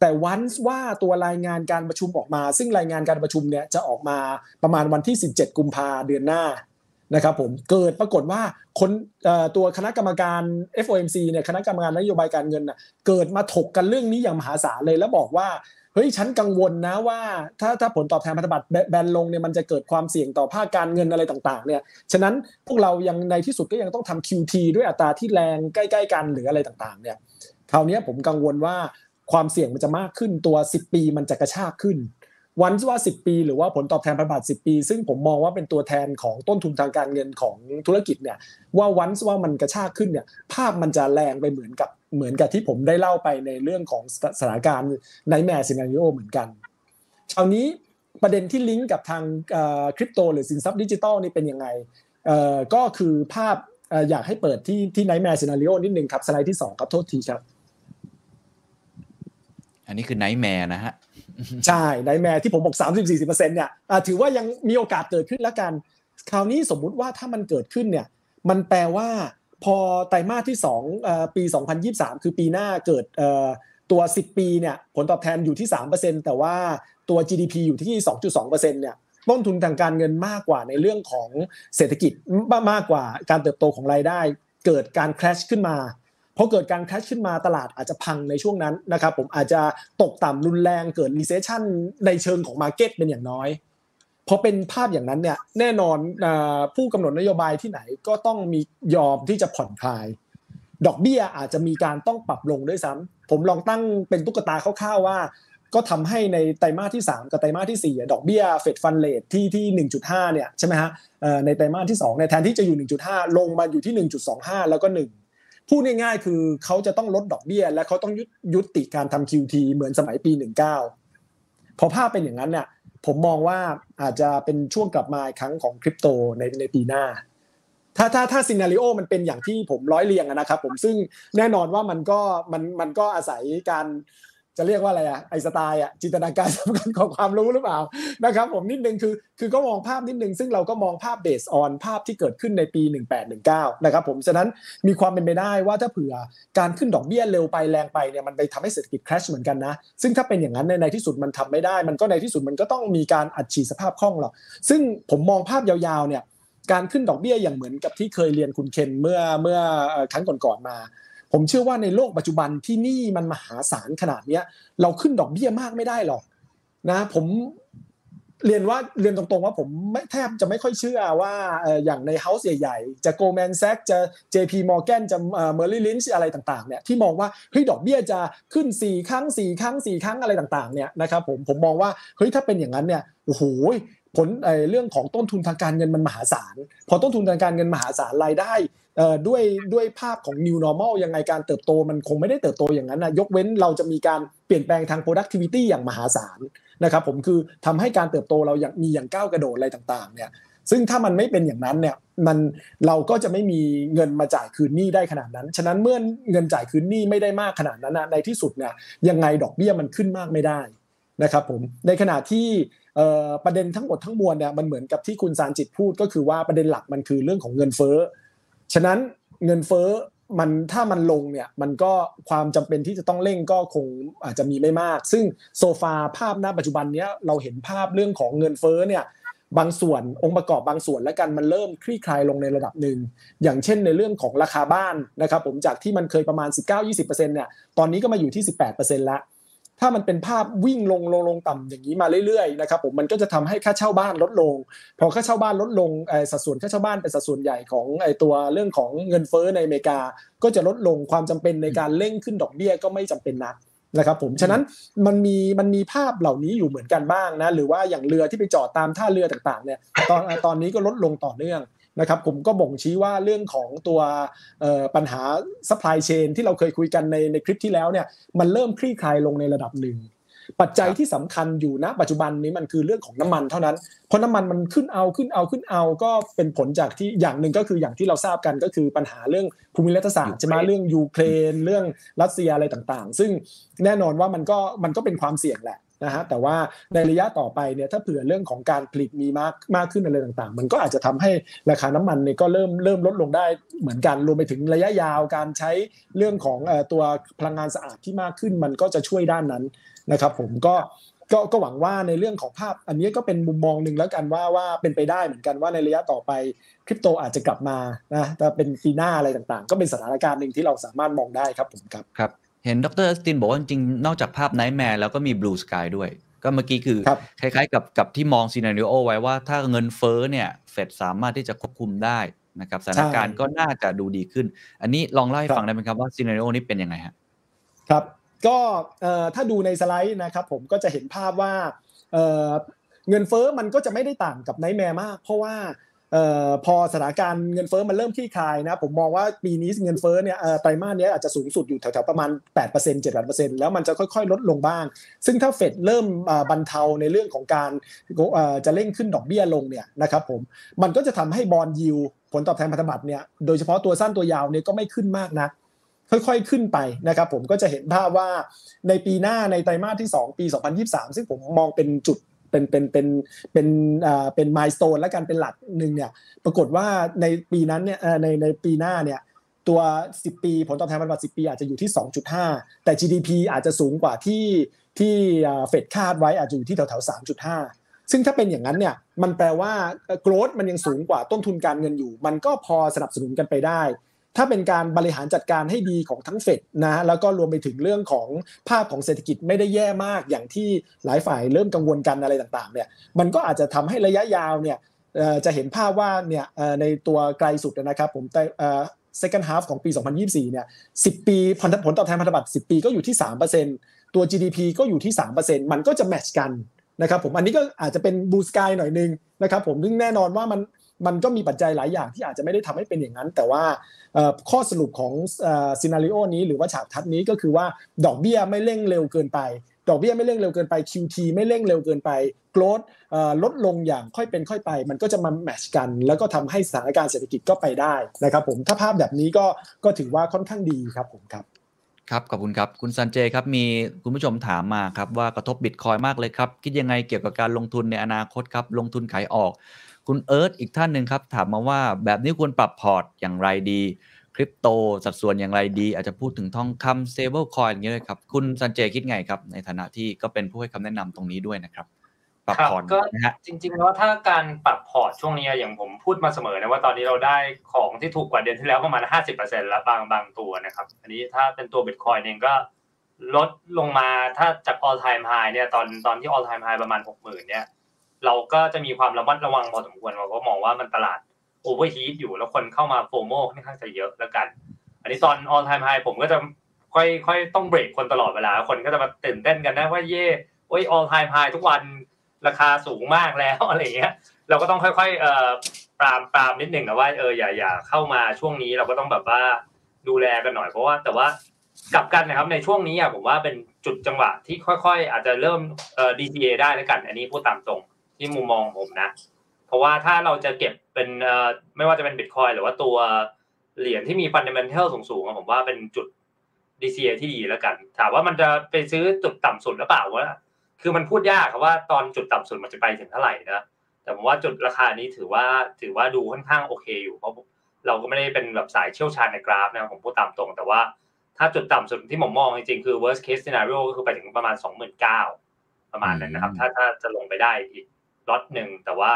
แต่วันว่าตัวรายงานการประชุมออกมา ซึ่งรายงานการประชุมเนี่ยจะออกมาประมาณวันที่ 17 กุมภาเดือนหน้านะครับผมเกิดปรากฏว่าคนตัวคณะกรรมการ FOMC เนี่ยคณะกรรมการนโยบายการเงินนะเกิดมาถกกันเรื่องนี้อย่างมหาศาลเลยแล้วบอกว่าเฮ้ยฉันกังวลนะว่าถ้าถ้าผลตอบแทนพันธบัตรแบนลงเนี่ยมันจะเกิดความเสี่ยงต่อภาคการเงินอะไรต่างๆเนี่ยฉะนั้นพวกเรายังในที่สุดก็ยังต้องทำ QT ด้วยอัตราที่แรงใกล้ ๆ กันหรืออะไรต่างๆเนี่ยคราวนี้ผมกังวลว่า ความเสี่ยงมันจะมากขึ้นตัว 10 ปีมันจะกระชากขึ้น วันว่า 10 ปี หรือว่าผลตอบแทนพันธบัตร10 ปี ซึ่งผมมองว่าเป็นตัวแทนของต้นทุนทางการเงินของธุรกิจเนี่ยว่าวันว่ามันกระชากขึ้นเนี่ยภาพมันจะแรงไปเหมือนกับเหมือนกับที่ผมได้เล่าไปในเรื่องของสถานการณ์ nightmare scenario เหมือนกันคราวนี้ประเด็นที่ลิงก์กับทางคริปโตหรือสินทรัพย์ดิจิตอลนี่เป็นยังไงก็คือภาพอยากให้เปิดที่ที่ nightmare scenario นิดนึงครับ สไลด์ที่ 2 ครับ โทษทีครับ อันนี้คือ nightmare นะฮะ ใช่ nightmare ที่ผมบอก 30-40%เนี่ยถือว่ายังมีโอกาสเกิดขึ้นแล้วกัน คราวนี้สมมุติว่าถ้ามันเกิดขึ้นเนี่ย มันแปลว่าพอไตรมาสที่2ปี 2023 คือปีหน้าเกิดตัว 10 ปีเนี่ยผลตอบแทนอยู่ที่ 3%แต่ว่าตัว GDP อยู่ที่ 2.2%เนี่ยต้นทุนทางการเงินมากกว่าในเรื่องของเศรษฐกิจมากกว่าการเติบโตของรายได้ เกิดการ crash ขึ้นมา พอเกิดการ crash ขึ้นมาตลาดอาจจะพังในช่วงนั้นนะครับผมอาจจะตกต่ำรุนแรงเกิด recession ในเชิงของ market เป็นอย่างน้อยพอเป็นภาพอย่างนั้นเนี่ยแน่นอนผู้กำหนดนโยบายที่ไหนก็ต้องมียอมที่จะผ่อนคลาย ดอกเบี้ยอาจจะมีการต้องปรับลงด้วยซ้ำผมลองตั้งเป็นตุ๊กตาคร่าวๆว่า ก็ทำให้ในไตรมาสที่ 3 กับไตรมาสที่ 4 ดอกเบี้ย Fed fund rate ที่ที่ 1.5 เนี่ยใช่ไหมฮะในไตรมาสที่2ในแทนที่จะอยู่ 1.5 ลงมาอยู่ที่ 1.25 แล้วก็ 1 พูดง่ายๆ คือเขาจะต้องลดดอกเบี้ย และเขาต้องยุติการทำ QT เหมือนสมัยปี 19 พอภาพเป็นอย่างนั้นเนี่ยผมมองว่าอาจจะเป็นช่วงกลับมาอีกครั้งของคริปโตในในปีหน้า ถ้าถ้าถ้าซีนารีโอมันเป็นอย่างที่ผมร้อยเรียงนะครับผมซึ่งแน่นอนว่ามันก็มันมันก็อาศัยการ จะเรียกว่าอะไรอะไอสไตล์อะจินตนาการสำคัญของความรู้หรือเปล่านะครับผมนิดนึงคือคือก็มองภาพนิดนึงซึ่งเราก็มองภาพเบสออนภาพที่เกิดขึ้นในปี 1819นะครับผมฉะนั้นมีความเป็นไปได้ว่าถ้าเผื่อการขึ้นดอกเบี้ยเร็วไปแรงไปเนี่ยมันไปทำให้เศรษฐกิจคราชเหมือนกันนะซึ่งถ้าเป็นอย่างนั้นในในที่สุดมันทำไม่ได้ มันก็ในที่สุดมันก็ต้องมีการอัดฉีดสภาพคล่องหรอกซึ่งผมมองภาพยาวๆเนี่ยการขึ้นดอกเบี้ยอย่างเหมือนกับที่เคยเรียนคุณเคนเมื่อเมื่อครั้งก่อนๆมา ผมเชื่อว่าในโลกปัจจุบันที่นี่มันมหาศาลขนาดนี้เราขึ้นดอกเบี้ยมากไม่ได้หรอกนะ ผมเรียนว่าเรียนตรงๆว่าผมไม่แทบจะไม่ค่อยเชื่อว่าอย่างในเฮาส์ใหญ่ๆ จะโกลแมนแซกจะ JP Morgan จะเมอร์ลี่ลินช์อะไรต่างๆเนี่ยที่มองว่าเฮ้ยดอกเบี้ยจะขึ้น 4 ครั้ง 4 ครั้ง 4 ครั้งอะไรต่างๆเนี่ยนะครับผมผมมองว่าเฮ้ยถ้าเป็นอย่างนั้นเนี่ยโอ้โห ผลเรื่องของต้นทุนทางการเงินมันมหาศาล พอต้นทุนทางการเงินมหาศาลรายได้ด้วยด้วยภาพของ new normal ยังไงการเติบโตมันคงไม่ได้เติบโตอย่างนั้นนะยกเว้นเราจะมีการเปลี่ยนแปลงทาง productivity อย่างมหาศาลนะครับผมคือทำให้การเติบโตเราอย่างมีอย่างก้าวกระโดดอะไรต่างๆเนี่ยซึ่งถ้ามันไม่เป็นอย่างนั้นเนี่ยมันเราก็จะไม่มีเงินมาจ่ายคืนหนี้ได้ขนาดนั้น ฉะนั้นเมื่อเงินจ่ายคืนหนี้ไม่ได้มากขนาดนั้นนะในที่สุดเนี่ยยังไงดอกเบี้ยมันขึ้นมากไม่ได้นะครับผมในขณะที่ ประเด็นทั้งหมดทั้งมวลเนี่ยมันเหมือนกับที่คุณสารจิตพูดก็คือว่าประเด็นหลักมันคือเรื่องของเงินเฟ้อฉะนั้นเงินเฟ้อมันถ้ามันลงเนี่ยมันก็ความจำเป็นที่จะต้องเร่งก็คงอาจจะมีไม่มาก ซึ่งโซฟาภาพณปัจจุบันเนี้ยเราเห็นภาพเรื่องของเงินเฟ้อเนี่ยบางส่วนองค์ประกอบบางส่วนและกันมันเริ่มคลี่คลายลงในระดับหนึ่ง อย่างเช่นในเรื่องของราคาบ้านนะครับผมจากที่มันเคยประมาณ 19-20%เนี่ยตอนนี้ก็มาอยู่ที่ 18%แล้ว ถ้ามันเป็นภาพวิ่งลงลงลงต่ำอย่างนี้มาเรื่อยๆนะครับผมมันก็จะทำให้ค่าเช่าบ้านลดลง พอค่าเช่าบ้านลดลงสัดส่วนค่าเช่าบ้านเป็นสัดส่วนใหญ่ของไอ้ตัวเรื่องของเงินเฟ้อในอเมริกา ก็จะลดลงความจำเป็นในการเร่งขึ้นดอกเบี้ยก็ไม่จำเป็นนักนะครับผมฉะนั้นมันมีมันมีภาพเหล่านี้อยู่เหมือนกันบ้างนะหรือว่าอย่างเรือที่ไปจอดตามท่าเรือต่างๆเนี่ยตอนตอนนี้ก็ลดลงต่อเนื่อง นะครับผมก็บ่งชี้ว่าเรื่องของตัวปัญหา supply chain ที่เราเคยคุยกันในในคลิปที่แล้วเนี่ยมันเริ่มคลี่คลายลงในระดับหนึ่งปัจจัยที่สำคัญอยู่ณปัจจุบันนี้มันคือเรื่องของน้ำมันเท่านั้น เพราะน้ำมันมันขึ้นเอาขึ้นเอาขึ้นเอาก็เป็นผลจากที่อย่างหนึ่งก็คืออย่างที่เราทราบกันก็คือปัญหาเรื่องภูมิรัฐศาสตร์ใช่ไหมเรื่องยูเครน เรื่องรัสเซียอะไรต่างๆ ซึ่งแน่นอนว่ามันก็มันก็เป็นความเสี่ยงแหละ นะฮะแต่ว่าในระยะต่อไปเนี่ยถ้าเผื่อเรื่องของการผลิตมีมากมากขึ้นอะไรต่างๆ มันก็อาจจะทำให้ราคาน้ำมันเนี่ยก็เริ่มเริ่มลดลงได้เหมือนกันรวมไปถึงระยะยาวการใช้เรื่องของตัวพลังงานสะอาดที่มากขึ้น มันก็จะช่วยด้านนั้นนะครับผมก็ก็ก็หวังว่าในเรื่องของภาพ อันนี้ก็เป็นมุมมองหนึ่งแล้วกันว่าว่าเป็นไปได้เหมือนกันว่าในระยะต่อไปคริปโตอาจจะกลับมานะแต่เป็นปีหน้าอะไรต่างๆ ก็เป็นสถานการณ์หนึ่งที่เราสามารถมองได้ครับผมครับครับ เห็นดร.ออสตินบอกว่าจริงๆนอกจากภาพ nightmare แล้วก็มี blue sky ด้วย ก็เมื่อกี้คือคล้ายๆ กับกับที่มอง scenario ไว้ว่าถ้าเงินเฟ้อเนี่ยเฟดสามารถที่จะควบคุมได้นะครับสถานการณ์ก็น่าจะดูดีขึ้น อันนี้ลองเล่าให้ฟังได้ไหมครับว่า scenario นี้เป็นยังไงฮะครับก็ถ้าดูในสไลด์นะครับผมก็จะเห็นภาพว่าเงินเฟ้อมันก็จะไม่ได้ต่างกับไนท์แมร์มาก เพราะว่า พอสถานการณ์เงินเฟ้อมันเริ่มที่คลายนะผมมองว่าปีนี้เงินเฟ้อเนี่ยไตรมาสนี้อาจจะสูงสุดอยู่แถวๆประมาณ 8% 7%แล้วมันจะค่อยๆ ลดลงบ้าง ซึ่งถ้าเฟดเริ่มบรรเทาในเรื่องของการจะเร่งขึ้นดอกเบี้ยลงเนี่ยนะครับผมมันก็จะทำให้บอลยิวผลตอบแทนพันธบัตรเนี่ยโดยเฉพาะตัวสั้นตัวยาวเนี่ยก็ไม่ขึ้นมากนะค่อยๆ ขึ้นไปนะครับผมก็จะเห็นภาพว่าในปีหน้าในไตรมาสที่ 2 ปี 2023 ซึ่งผมมองเป็นจุด เป็นเป็นเป็นเป็นอ่าเป็นมายสเตนและกันเป็นหลักหนึ่งเนี่ยปรากฏว่าในปีนั้นเนี่ยในในปีหน้าเนี่ยตัว 10 ปีผลตอบแทนพันธบัตร10 ปีอาจจะอยู่ที่ 2.5 แต่ GDP อาจจะสูงกว่าที่ที่เฟดคาดไว้อาจจะอยู่ที่แถวๆ3.5 ซึ่งถ้าเป็นอย่างนั้นเนี่ยมันแปลว่าโกรดมันยังสูงกว่าต้นทุนการเงินอยู่ มันก็พอสนับสนุนกันไปได้ ถ้าเป็นการบริหารจัดการให้ดีของทั้งเฟดนะแล้วก็รวมไปถึงเรื่องของภาพของเศรษฐกิจไม่ได้แย่มากอย่างที่หลายฝ่ายเริ่มกังวลกันอะไรต่างๆเนี่ยมันก็อาจจะทำให้ระยะยาวเนี่ยจะเห็นภาพว่าเนี่ยในตัวไกลสุดนะครับผมแต่ second half ของปี 2024 เนี่ย 10 ปีผลผลตอบแทนพันธบัตร 10 ปีก็อยู่ที่ 3%ตัว GDP ก็อยู่ที่ 3%มันก็จะแมทช์กันนะครับผมอันนี้ก็อาจจะเป็นบูสกายหน่อยนึงนะครับผมซึ่งแน่นอนว่ามัน มันก็มีปัจจัยหลายอย่างที่อาจจะไม่ได้ทำให้เป็นอย่างนั้น แต่ว่าข้อสรุปของ scenario นี้หรือว่าฉากทัศน์นี้ก็คือว่าดอกเบี้ยไม่เร่งเร็วเกินไป ดอกเบี้ยไม่เร่งเร็วเกินไป QT ไม่เร่งเร็วเกินไป growth ลดลงอย่างค่อยเป็นค่อยไป มันก็จะมา match กัน แล้วก็ทำให้สถานการณ์เศรษฐกิจก็ไปได้นะครับผมถ้าภาพแบบนี้ก็ก็ถือว่าค่อนข้างดีครับผมครับ ครับขอบคุณครับ คุณซันเจครับ มีคุณผู้ชมถามมาครับ ว่ากระทบบิตคอยน์มากเลยครับ คิดยังไงเกี่ยวกับการลงทุนในอนาคตครับ ลงทุนขายออก คุณเอิร์ธอีกท่านหนึ่งครับ ถามมาว่าแบบนี้ควรปรับพอร์ตอย่างไรดีคริปโตสัดส่วนอย่างไรดี อาจจะพูดถึงทองคำ stable coin อย่างเงี้ยเลยครับ คุณซันเจคิดไงครับ ในฐานะที่ก็เป็นผู้ให้คำแนะนำตรงนี้ด้วยนะครับ ปรับพอร์ตก็จริงๆแล้วถ้าการปรับพอร์ตช่วงนี้อย่างผมพูดมาเสมอนะว่าตอนนี้เราได้ของที่ถูกกว่าเดือนที่แล้วประมาณห้าสิบเปอร์เซ็นต์แล้วบางบางตัวนะครับ อันนี้ถ้าเป็นตัวบิตคอยน์เองก็ลดลงมาถ้าจาก all time high เนี่ยตอนตอนที่ all time high ประมาณหกหมื่นเนี่ยเราก็จะมีความระมัดระวังพอสมควรเราก็มองว่ามันตลาด overheat อยู่แล้วคนเข้ามา FOMO ค่อนข้างจะเยอะแล้วกัน อันนี้ตอน all time high ผมก็จะค่อยค่อยต้องเบรกคนตลอดเวลา คนก็จะมาตื่นเต้นกันนะว่าเย่โอ้ย all time high ทุกวัน ราคาสูงมากแล้วอะไรเงี้ย เราก็ต้องค่อยๆเอ่อปรามปรามนิดหนึ่งนะว่าเอออย่าอย่าเข้ามาช่วงนี้เราก็ต้องแบบว่าดูแลกันหน่อยเพราะว่าแต่ว่ากลับกันนะครับในช่วงนี้อะผมว่าเป็นจุดจังหวะที่ค่อยๆ อาจจะเริ่มเอ่อ DCA ได้แล้วกัน อันนี้พูดตามตรงที่มุมมองผมนะ เพราะว่าถ้าเราจะเก็บเป็นไม่ว่าจะเป็นบิตคอยหรือว่าตัวเหรียญที่มีฟันเดเมนทัลสูงๆผมว่าเป็นจุด DCA ที่ดีแล้วกัน ถามว่ามันจะไปซื้อจุดต่ำสุดหรือเปล่าว่า คือมันพูดยากครับว่าตอนจุดต่ำสุดมันจะไปถึงเท่าไหร่นะแต่ผมว่าจุดราคานี้ถือว่าถือว่าดูค่อนข้างโอเคอยู่เพราะเราก็ไม่ได้เป็นแบบสายเชี่ยวชาญในกราฟนะผมพูดตามตรง แต่ว่าถ้าจุดต่ำสุดที่ผมมองจริงๆคือ worst case scenario ก็คือไปถึงประมาณ 29,000 ประมาณนั้นนะครับ ถ้าถ้าจะลงไปได้อีกล็อตหนึ่งแต่ว่า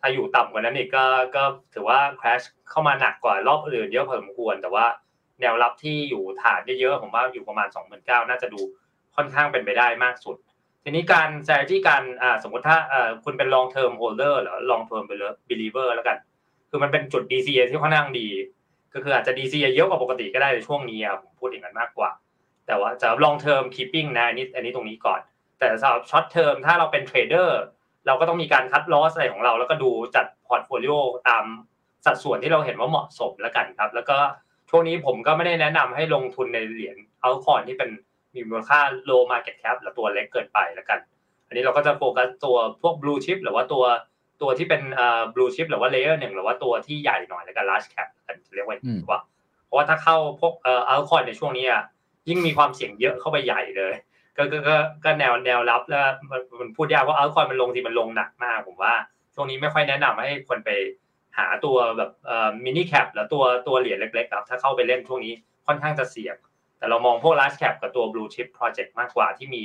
ถ้าอยู่ต่ำกว่านั้นอีกก็ก็ถือว่าคราชเข้ามาหนักกว่ารอบอื่นเยอะพอสมควร แต่ว่าแนวรับที่อยู่ฐานเยอะๆผมว่าอยู่ประมาณ 2 9 0 0 0 น่าจะดูค่อนข้างเป็นไปได้มากสุด ทีนี้การ strategy การอ่าสมมติถ้าอ่าคุณเป็น long term holder หรือ long term believer แล้วกัน คือมันเป็นจุด DCA ที่ค่อนข้างดี ก็คืออาจจะ DCA เยอะกว่าปกติก็ได้ในช่วงนี้ครับผมพูดอย่างนั้นมากกว่า แต่ว่าจะ long term keeping นะอันนี้อันนี้ตรงนี้ก่อน แต่สำหรับ short term ถ้าเราเป็นเทรดเดอร์เราก็ต้องมีการ cut loss อะไรของเรา แล้วก็ดูจัด portfolio ตามสัดส่วนที่เราเห็นว่าเหมาะสมแล้วกันครับ แล้วก็ช่วงนี้ผมก็ไม่ได้แนะนำให้ลงทุนในเหรียญ altcoin ที่เป็น มีมูลค่า low market cap หรือตัวเล็กเกินไปแล้วกัน อันนี้เราก็จะโฟกัสตัวพวก blue chip หรือว่าตัวตัวที่เป็นเอ่อ blue chip หรือว่า layer หนึ่งหรือว่าตัวที่ใหญ่หน่อยแล้วกัน large cap กันเรียกว่าอย่างนี้ว่าเพราะว่าถ้าเข้าพวกเอ่อเอาคอนในช่วงนี้อะยิ่งมีความเสี่ยงเยอะเข้าไปใหญ่เลยก็ก็ก็ก็แนวแนวรับแล้วมันมันพูดยากว่าเอาคอยมันลงทีมันลงหนักมากผมว่าช่วงนี้ไม่ค่อยแนะนำให้คนไปหาตัวแบบเอ่อมินิแคปหรือตัวตัวเหรียญเล็กๆครับถ้าเข้าไปเล่นช่วงนี้ค่อนข้างจะเสี่ยง แต่เรามองพวก large cap กับตัว blue chip project มากกว่าที่มี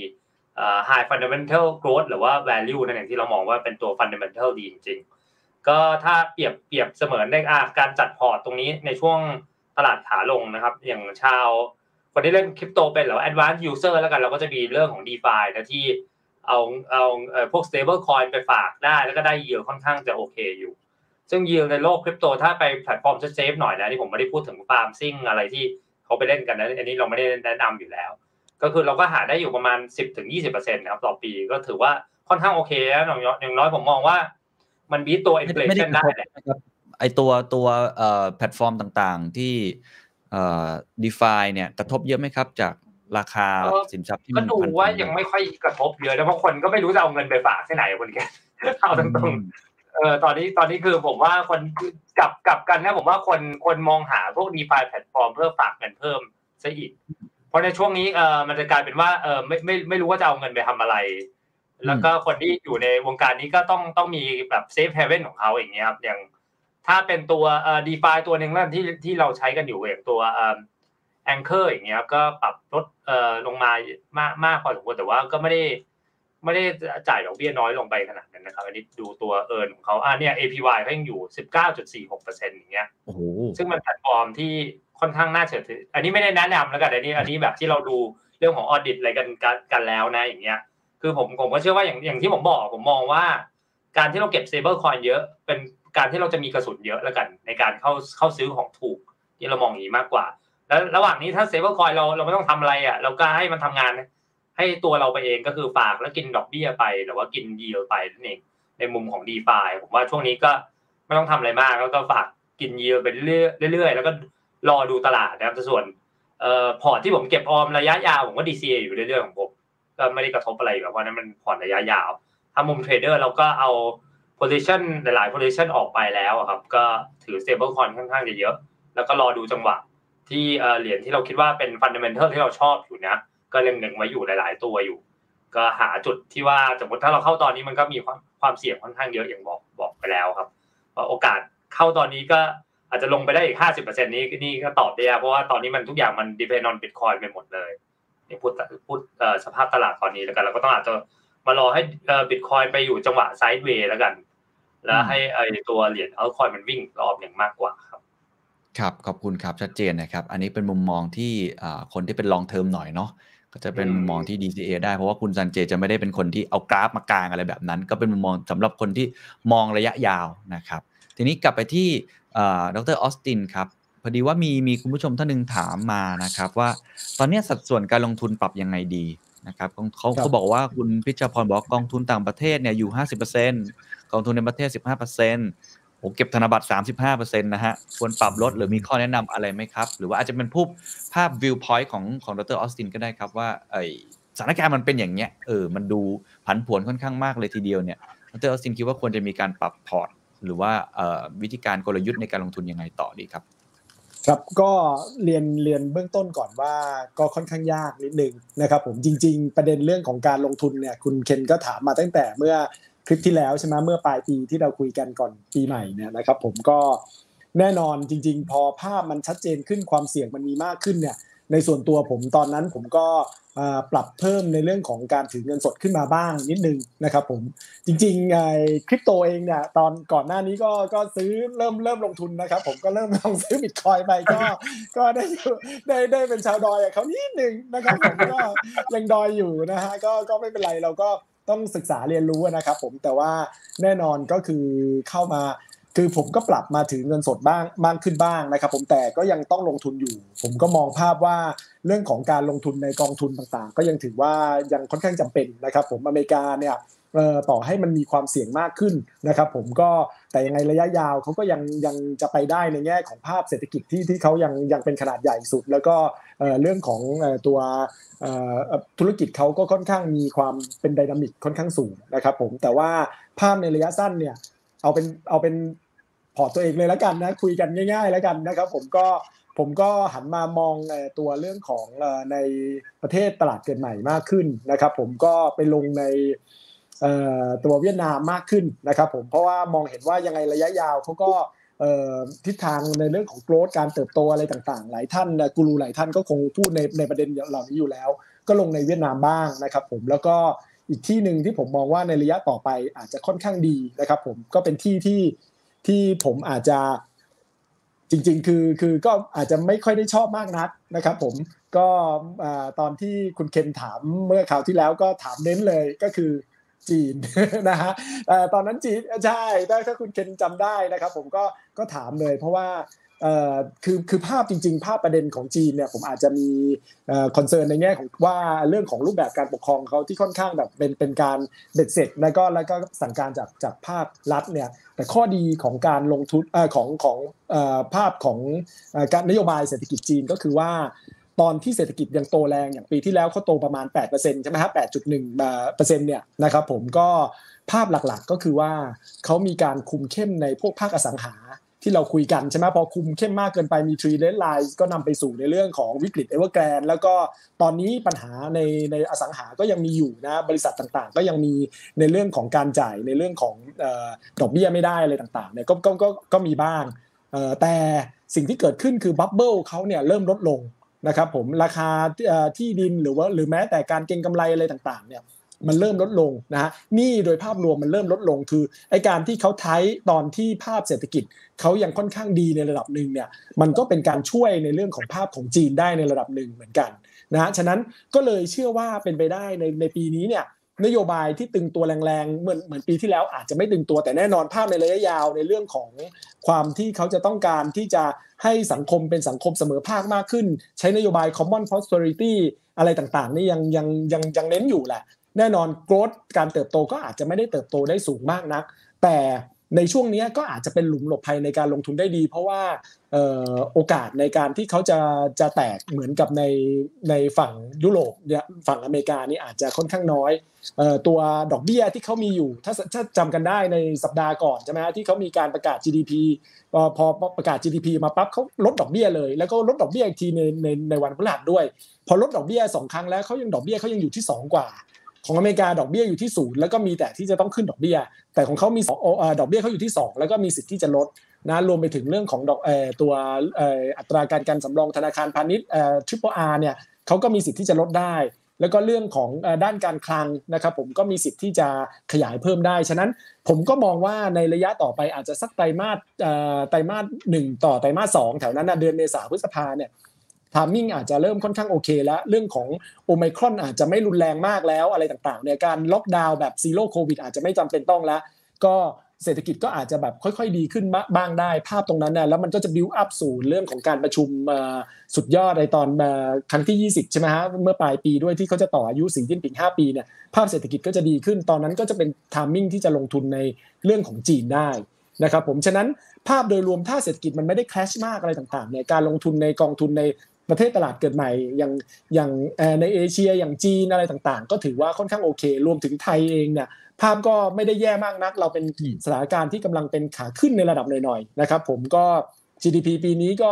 high fundamental growth หรือว่า value นั่นเองที่เรามองว่าเป็นตัว fundamental ดีจริงๆ ก็ถ้าเปรียบเปรียบเสมือนในอะการจัดพอร์ตตรงนี้ในช่วงตลาดขาลงนะครับ อย่างชาวคนที่เล่นคริปโตเป็นหรือว่า advanced user แล้วกันเราก็จะมีเรื่องของ DeFi นะที่เอาเอาพวก stable coin ไปฝากได้แล้วก็ได้ yield ค่อนข้างจะโอเคอยู่ ซึ่ง yield ในโลกคริปโตถ้าไปแพลตฟอร์ม safe หน่อยนะที่ผมไม่ได้พูดถึงฟาร์มซิ่งอะไรที่ เขาไปเล่นกันนะอันนี้เราไม่ได้แนะนำอยู่แล้ว ก็คือเราก็หาได้อยู่ประมาณ 10-20%นะครับต่อปีก็ถือว่าค่อนข้างโอเคแล้วอย่างน้อยอย่างน้อยผมมองว่า มันบีตัวไม่ได้ไม่ได้ inflation กระได้ทบแหละนะครับไอตัวตัวเอ่อแพลตฟอร์มต่างๆที่เอ่อ DeFi เนี่ยกระทบเยอะไหมครับจากราคาเออสินทรัพย์ที่ก็มันดูผันผวนว่ายังไม่ค่อยกระทบเยอะนะเพราะคนก็ไม่รู้จะเอาเงินไปฝากที่ไหนคนแกเอาตรงๆ เออตอนนี้ตอนนี้คือผมว่าคนกลับกลับกันนะผมว่าคนคนมองหาพวก DeFi แพลตฟอร์มเพื่อฝากเงินเพิ่มซะอีก เพราะในช่วงนี้เออมันจะกลายเป็นว่าเออไม่ไม่ไม่รู้ว่าจะเอาเงินไปทำอะไร แล้วก็คนที่อยู่ในวงการนี้ก็ต้องต้องมีแบบ safe haven ของเขาอย่างเงี้ยครับอย่างถ้าเป็นตัวเอ่อ DeFi ตัวหนึ่งนั่นที่ที่เราใช้กันอยู่อย่างตัวเอ่อ Anchor อย่างเงี้ยก็ปรับลดเอ่อลงมามากมากพอสมควรแต่ว่าก็ไม่ได้ ไม่ได้จ่ายดอกเบี้ยน้อยลงไปขนาดนั้นนะครับ อันนี้ดูตัว earn ของเขาอ่าเนี่ย APY ก็ยังอยู่ 19.46%อย่างเงี้ยโอ้โหซึ่งมันแพลตฟอร์มที่ค่อนข้างน่าเชื่อถือ อันนี้ไม่ได้แนะนำแล้วกันอันนี้อันนี้แบบที่เราดูเรื่องของ audit อะไรกันกันกันแล้วนะอย่างเงี้ย คือผมผมก็เชื่อว่าอย่างอย่างที่ผมบอกผมมองว่า การที่เราเก็บ stable coin เยอะ เป็นการที่เราจะมีกระสุนเยอะแล้วกัน ในการเข้าเข้าซื้อของถูกที่เรามองอย่างนี้มากกว่า แล้วระหว่างนี้ถ้า stable coin เราเราไม่ต้องทำอะไรอะเราก็ให้มันทำงาน ให้ตัวเราไปเองก็คือฝากแล้วกินดอกเบี้ยไปหรือว่ากิน yield ไปนั่นเองในมุมของ DeFi ผมว่าช่วงนี้ก็ไม่ต้องทำอะไรมากแล้วก็ฝากกิน yield ไปเรื่อยๆแล้วก็รอดูตลาดนะครับส่วนเอ่อพอร์ตที่ผมเก็บออมระยะยาวผมก็ DCA อยู่เรื่อยๆของผมก็ไม่ได้กระทบอะไรแล้วเพราะนั้นมันพอร์ตระยะยาวถ้ามุมเทรดเดอร์เราก็เอา position หลายๆ position ออกไปแล้วครับ ก็ถือ stable coin ค่อนข้างจะเยอะ แล้วก็รอดูจังหวะที่เอ่อเหรียญที่เราคิดว่าเป็น fundamental ที่เราชอบอยู่นะ ก็เล็งๆไว้อยู่หลาย ๆ ตัวอยู่ ก็หาจุดที่ว่าสมมติถ้าเราเข้าตอนนี้มันก็มีความความเสี่ยงค่อนข้างเยอะอย่างบอกบอกไปแล้วครับว่าโอกาสเข้าตอนนี้ก็อาจจะลงไปได้อีก50%นี้นี่ก็ตอบได้เพราะว่าตอนนี้มันทุกอย่างมัน depend on bitcoin ไปหมดเลยนี่พูดพูดสภาพตลาดตอนนี้แล้วกันเราก็ต้องอาจจะมารอให้เอ่อ bitcoin ไปอยู่จังหวะ sideways แล้วกัน แล้วให้ไอตัวเหรียญ altcoin มันวิ่งรอบหนึ่งมากกว่าครับ ครับขอบคุณครับชัดเจนนะครับ อันนี้เป็นมุมมองที่คนที่เป็น long term หน่อยเนาะ ก็จะเป็นอืมมุมมองที่ DCA ได้เพราะว่าคุณซันเจจะไม่ได้เป็นคนที่เอากราฟมากางอะไรแบบนั้น ก็เป็นมุมมองสำหรับคนที่มองระยะยาวนะครับ ทีนี้กลับไปที่อ่าดรออสตินครับพอดีว่ามีมีคุณผู้ชมท่านหนึ่งถามมานะครับว่าตอนเนี้ยสัดส่วนการลงทุนปรับยังไงดีนะครับเขาเขาครับเขาบอกว่าคุณพิชพรบอกว่ากองทุนต่างประเทศเนี่ยอยู่ 50%กองทุนในประเทศ 15% ผมเก็บธนบัตร 35%นะฮะ ควรปรับลดหรือมีข้อแนะนำอะไรไหมครับ หรือว่าอาจจะเป็นภาพภาพ view point ของของดรออสตินก็ได้ครับว่าไอสถานการณ์มันเป็นอย่างเงี้ย เออ มันดูผันผวนค่อนข้างมากเลยทีเดียวเนี่ยดรออสตินคิดว่าควรจะมีการปรับพอร์ต หรือว่าวิธีการกลยุทธ์ในการลงทุนยังไงต่อดีครับ ครับก็เรียนเรียนเบื้องต้นก่อนว่าก็ค่อนข้างยากนิดนึงนะครับผมจริง ๆ ประเด็นเรื่องของการลงทุนเนี่ยคุณเคนก็ถามมาตั้งแต่เมื่อ คลิปที่แล้วใช่ไหมเมื่อปลายปีที่เราคุยกันก่อนปีใหม่เนี่ยนะครับ ผมก็แน่นอนจริง ๆ พอภาพมันชัดเจนขึ้นความเสี่ยงมันมีมากขึ้นเนี่ย ในส่วนตัวผมตอนนั้นผมก็ปรับเพิ่มในเรื่องของการถือเงินสดขึ้นมาบ้างนิดนึงนะครับผมจริงๆไอ้คริปโตเองเนี่ยตอนก่อนหน้านี้ก็ก็ซื้อเริ่มเริ่มลงทุนนะครับ ผมก็เริ่มลองซื้อบิตคอยไปก็ก็ได้ได้ได้เป็นชาวดอยเขานิดนึงนะครับผมก็ยังดอยอยู่นะฮะก็ก็ไม่เป็นไรเราก็ ต้องศึกษาเรียนรู้นะครับผมแต่ว่าแน่นอนก็คือเข้ามาคือผมก็ปรับมาถือเงินสดบ้างมากขึ้นบ้างนะครับ ผมแต่ก็ยังต้องลงทุนอยู่ ผมก็มองภาพว่าเรื่องของการลงทุนในกองทุนต่างๆ ก็ยังถือว่ายังค่อนข้างจำเป็นนะครับ ผมอเมริกาเนี่ย ต่อให้มันมีความเสี่ยงมากขึ้นนะครับผมก็แต่ยังไงระยะยาวเขาก็ยังยังจะไปได้ในแง่ของภาพเศรษฐกิจที่ที่เขายังยังเป็นขนาดใหญ่สุด แล้วก็เรื่องของตัวธุรกิจเขาก็ค่อนข้างมีความเป็นดินามิกค่อนข้างสูงนะครับผมแต่ว่าภาพในระยะสั้นเนี่ยเอาเป็นเอาเป็นพอตตัวเองเลยแล้วกันนะคุยกันง่าย ๆ แล้วกันนะครับผมก็ผมก็หันมามองตัวเรื่องของในประเทศตลาดเกิดใหม่มากขึ้นนะครับผมก็ไปลงใน ตัวเวียดนามมากขึ้นนะครับผมเพราะว่ามองเห็นว่ายังไงระยะยาวเขาก็ทิศทางในเรื่องของโกรธการเติบโตอะไรต่างๆ หลายท่านกูรูหลายท่านก็คงพูดในในประเด็นเหล่านี้อยู่แล้ว ก็ลงในเวียดนามบ้างนะครับผมแล้วก็อีกที่หนึ่งที่ผมมองว่าในระยะต่อไปอาจจะค่อนข้างดีนะครับผมก็เป็นที่ที่ที่ผมอาจจะจริง ๆ คือคือก็อาจจะไม่ค่อยได้ชอบมากนักนะครับผมก็ตอนที่คุณเคนถามเมื่อคราวที่แล้วก็ถามเน้นเลยก็คือ จีนนะฮะตอนนั้นจีนใช่ถ้าคุณเคนจำได้นะครับ ผมก็ก็ถามเลยเพราะว่าคือคือภาพจริง ๆ ภาพประเด็นของจีนเนี่ยผมอาจจะมีคอนเซิร์นในแง่ของว่าเรื่องของรูปแบบการปกครองเขาที่ค่อนข้างแบบเป็นเป็นการเบ็ดเสร็จ แล้วก็แล้วก็สั่งการจากจากภาครัฐเนี่ยแต่ข้อดีของการลงทุนของของภาพของการนโยบายเศรษฐกิจจีนก็คือว่า ตอนที่เศรษฐกิจยังโตแรงอย่างปีที่แล้วเขาโตประมาณ8%ใช่ไหมครับ8.1เปอร์เนี่ยนะครับผมก็ภาพหลักๆก็คือว่าเขามีการคุมเข้มในพวกภาคอสังหาที่เราคุยกันใช่ไหมพอคุมเข้มมากเกินไปมี three red lines ก็นำไปสู่ในเรื่องของวิกฤตเอเวอร์แกรนแล้วก็ตอนนี้ปัญหาในในอสังหาก็ยังมีอยู่นะบริษัทต่างๆ ก็ยังมีในเรื่องของการจ่ายในเรื่องของดอกเบี้ยไม่ได้อะไรต่างๆเนี่ยก็ก็ก็ก็มีบ้างแต่สิ่งที่เกิดขึ้นคือ bubble เขาเนี่ยเริ่มลดลง นะครับผมราคาที่ดินหรือว่าหรือแม้แต่การเก็งกำไรอะไรต่างๆเนี่ยมันเริ่มลดลงนะฮะนี่โดยภาพรวมมันเริ่มลดลงคือไอการที่เขาใช้ตอนที่ภาพเศรษฐกิจเขายังค่อนข้างดีในระดับหนึ่งเนี่ยมันก็เป็นการช่วยในเรื่องของภาพของจีนได้ในระดับหนึ่งเหมือนกันนะฮะฉะนั้นก็เลยเชื่อว่าเป็นไปได้ในในปีนี้เนี่ย นโยบายที่ตึงตัวแรงๆเหมือนเหมือนปีที่แล้วอาจจะไม่ตึงตัวแต่แน่นอนภาพในระยะยาวในเรื่องของความที่เขาจะต้องการที่จะให้สังคมเป็นสังคมเสมอภาคมากขึ้น ใช้นโยบาย common prosperity อะไรต่างๆ นี่ยังยังยังยังเน้นอยู่แหละ แน่นอนโกรดการเติบโตก็อาจจะไม่ได้เติบโตได้สูงมากนัก แต่ ในช่วงนี้ก็อาจจะเป็นหลุมหลบภัยในการลงทุนได้ดี เพราะว่าโอกาสในการที่เขาจะจะแตกเหมือนกับในในฝั่งยุโรปฝั่งอเมริกานี่อาจจะค่อนข้างน้อยตัวดอกเบี้ยที่เขามีอยู่ถ้าถ้าจำกันได้ในสัปดาห์ก่อนใช่ไหมที่เขามีการประกาศ GDP พอพอประกาศ GDP มาปั๊บเขาลดดอกเบี้ยเลย แล้วก็ลดดอกเบี้ยอีกทีในในในวันพฤหัสด้วย พอลดดอกเบี้ยสองครั้งแล้วเขายังดอกเบี้ยเขายังอยู่ที่ 2 กว่า ของอเมริกาดอกเบี้ยอยู่ที่ศูนย์แล้วก็มีแต่ที่จะต้องขึ้นดอกเบี้ย แต่ของเขามีดอกเบี้ยเขาอยู่ที่ 2 แล้วก็มีสิทธิ์ที่จะลดนะรวมไปถึงเรื่องของดอกตัวอัตราการการสำรองธนาคารพาณิชย์ triple R เนี่ยเขาก็มีสิทธิ์ที่จะลดได้ แล้วก็เรื่องของด้านการคลังนะครับผมก็มีสิทธิ์ที่จะขยายเพิ่มได้ ฉะนั้นผมก็มองว่าในระยะต่อไปอาจจะสักไตรมาสไตรมาสหนึ่งต่อไตรมาสสองแถวนั้นนะเดือนเมษาพฤษภาเนี่ย timing อาจจะเริ่มค่อนข้างโอเคแล้ว เรื่องของโอไมครอนอาจจะไม่รุนแรงมากแล้วอะไรต่างๆเนี่ยการล็อกดาวน์แบบ zero COVID อาจจะไม่จำเป็นต้องแล้ว ก็เศรษฐกิจก็อาจจะแบบค่อยๆ ดีขึ้นบ้างได้ ภาพตรงนั้นนะแล้วมันก็จะบิวอัพสู่เรื่องของการประชุมสุดยอดในตอนครั้งที่ 20 ใช่ไหมฮะ เมื่อปลายปีด้วยที่เขาจะต่ออายุสีจิ้นผิง 5 ปีเนี่ยภาพเศรษฐกิจก็จะดีขึ้น ตอนนั้นก็จะเป็นทามมิ่งที่จะลงทุนในเรื่องของจีนได้นะครับผมฉะนั้นภาพโดยรวมถ้าเศรษฐกิจมันไม่ได้แครชมากอะไรต่างๆเนี่ยการลงทุนในกองทุนใน ประเทศตลาดเกิดใหม่อย่างอย่างในเอเชียอย่างจีนอะไรต่างๆ ก็ถือว่าค่อนข้างโอเค รวมถึงไทยเองเนี่ยภาพก็ไม่ได้แย่มากนัก เราเป็นสถานการณ์ที่กำลังเป็นขาขึ้นในระดับหน่อยๆนะครับผมก็ GDP ปีนี้ก็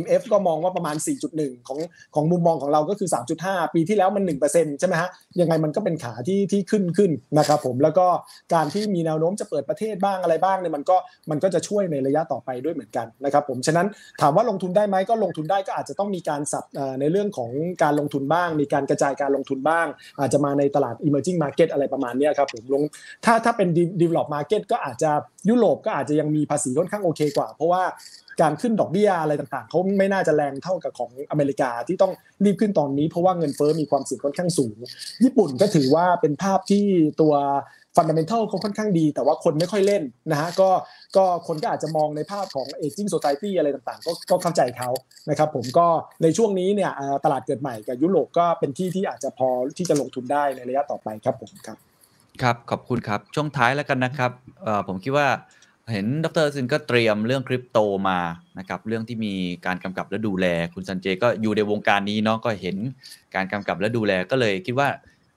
MF ก็มองว่าประมาณ 4.1 ของของมุมมองของเราก็คือ 3.5 ปีที่แล้วมัน 1%ใช่ไหมฮะยังไงมันก็เป็นขาที่ที่ขึ้นขึ้นนะครับผมแล้วก็การที่มีแนวโน้มจะเปิดประเทศบ้างอะไรบ้างเนี่ยมันก็มันก็จะช่วยในระยะต่อไปด้วยเหมือนกันนะครับผมฉะนั้นถามว่าลงทุนได้ไหมก็ลงทุนได้ก็อาจจะต้องมีการสับในเรื่องของการลงทุนบ้าง มีการกระจายการลงทุนบ้าง อาจจะมาในตลาด emerging market อะไรประมาณนี้ครับผมลงถ้าถ้าเป็น develop market ก็อาจจะยุโรปก็อาจจะยังมีภาษีค่อนข้างโอเคกว่า เพราะว่า การขึ้นดอกเบี้ยอะไรต่างๆเขาไม่น่าจะแรงเท่ากับของอเมริกาที่ต้องรีบขึ้นตอนนี้เพราะว่าเงินเฟ้อมีความเสี่ยงค่อนข้างสูง ญี่ปุ่นก็ถือว่าเป็นภาพที่ตัวฟันดัมเบลทัลเขาค่อนข้างดี แต่ว่าคนไม่ค่อยเล่นนะฮะก็ก็คนก็อาจจะมองในภาพของ aging society อะไรต่างๆ ก็ก็เข้าใจเขานะครับผมก็ในช่วงนี้เนี่ยตลาดเกิดใหม่กับยุโรปก็เป็นที่ที่อาจจะพอที่จะลงทุนได้ในระยะต่อไปครับผมครับ ครับขอบคุณครับช่วงท้ายแล้วกันนะครับผมคิดว่า เห็นดรซินก็เตรียมเรื่องคริปโตมานะครับเรื่องที่มีการกำกับและดูแล คุณสันเจก็อยู่ในวงการนี้เนาะก็เห็นการกำกับและดูแลก็เลยคิดว่า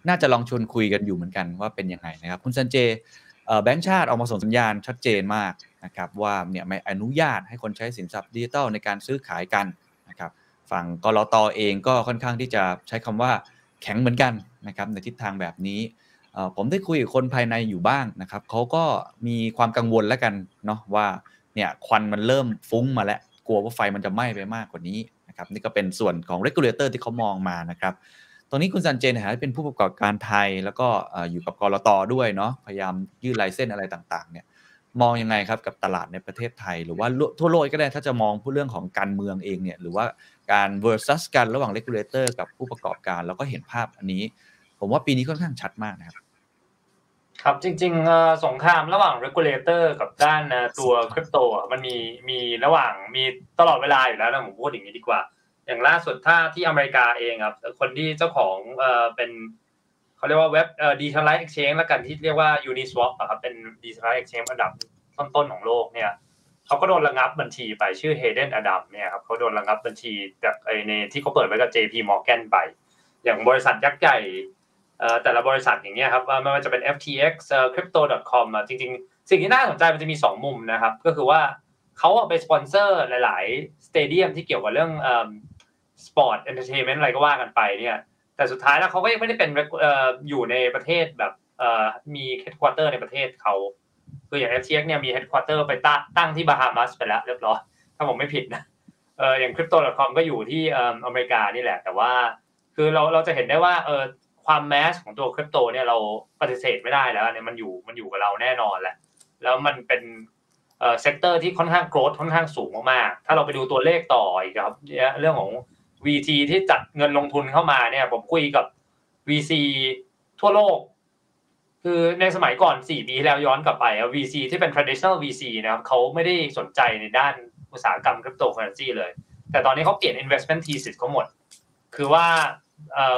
น่าจะลองชวนคุยกันอยู่เหมือนกันว่าเป็นยังไงนะครับ คุณสันเจแบงก์ชาติออกมาส่งสัญญาณชัดเจนมากนะครับว่าเนี่ยไม่อนุญาตให้คนใช้สินทรัพย์ดิจิทัลในการซื้อขายกันนะครับฝั่งกรอตอเองก็ค่อนข้างที่จะใช้คำว่าแข็งเหมือนกันนะครับในทิศทางแบบนี้ ผมได้คุยกับคนภายในอยู่บ้างนะครับเขาก็มีความกังวลแล้วกันเนาะว่าเนี่ยควันมันเริ่มฟุ้งมาแล้วกลัวว่าไฟมันจะไหม้ไปมากกว่านี้นะครับนี่ก็เป็นส่วนของ regulator ที่เขามองมานะครับตรงนี้คุณซันเจนนะเป็นผู้ประกอบการไทย แล้วก็อยู่กับกรตด้วยเนาะพยายามยื่นไลเซนอะไรต่างๆเนี่ยมองยังไงครับกับตลาดในประเทศไทย หรือว่าทั่วโลกก็ได้ถ้าจะมองผู้เรื่องของการเมืองเองเนี่ยหรือว่าการ versus กันระหว่าง regulator กับผู้ประกอบการ แล้วก็เห็นภาพอันนี้ ผมว่าปีนี้ค่อนข้างชัดมากนะครับ ครับจริงๆสงครามระหว่าง regulator กับด้านตัวคริปโตมันมีมีระหว่างมีตลอดเวลาอยู่แล้วนะผมพูดอย่างนี้ดีกว่า อย่างล่าสุดถ้าที่อเมริกาเองครับคนที่เจ้าของเป็นเขาเรียกว่าเว็บเอ่อ decentralized exchange แล้วกันที่เรียกว่า Uniswap ครับเป็น decentralized exchange อันดับต้นๆของโลกเนี่ยเขาก็โดนระงับบัญชีไปชื่อ Hayden Adam เนี่ยครับเขาโดนระงับบัญชีจากไอในที่เขาเปิดไว้กับ JP Morgan ไป อย่างบริษัทยักษ์ใหญ่ แต่ละบริษัทอย่างเงี้ยครับไม่ว่าจะเป็น FTX crypto.com จริงๆ สิ่งที่น่าสนใจมันจะมี 2 มุมนะครับ ก็คือว่าเขาไปสปอนเซอร์หลาย ๆ stadium ที่เกี่ยวกับเรื่อง sport entertainment อะไรก็ว่ากันไปเนี่ยแต่สุดท้ายแล้วเขาก็ยังไม่ได้เป็นอยู่ในประเทศแบบมีเฮดค q เตอร์ในประเทศเขาคืออย่าง FTX เนี่ยมีเฮดค q เตอร์ไปตั้งที่บาฮามัสไปแล้วเรียบร้อยถ้าผมไม่ผิดนะเอออย่าง crypto.com ก็อยู่ที่อเมริกานี่แหละ แต่ว่าคือเราเราจะเห็นได้ว่าเออ ความ mass ของตัวคริปโตเนี่ยเราปฏิเสธไม่ได้แล้วเนี่ยมันอยู่มันอยู่กับเราแน่นอนแหละ แล้วมันเป็นเอ่อ sector ที่ค่อนข้าง growth ค่อนข้างสูงมากๆถ้าเราไปดูตัวเลขต่ออีกครับเรื่องของ VT ที่จัดเงินลงทุนเข้ามาเนี่ยผมคุยกับ VC ทั่วโลก คือในสมัยก่อน 4 ปีแล้วย้อนกลับไป VC ที่เป็น traditional VC นะครับเขาไม่ได้สนใจในด้านอุตสาหกรรมคริปโตเคอเรนซีเลย แต่ตอนนี้เขาเปลี่ยน investment thesis เขาหมด คือว่า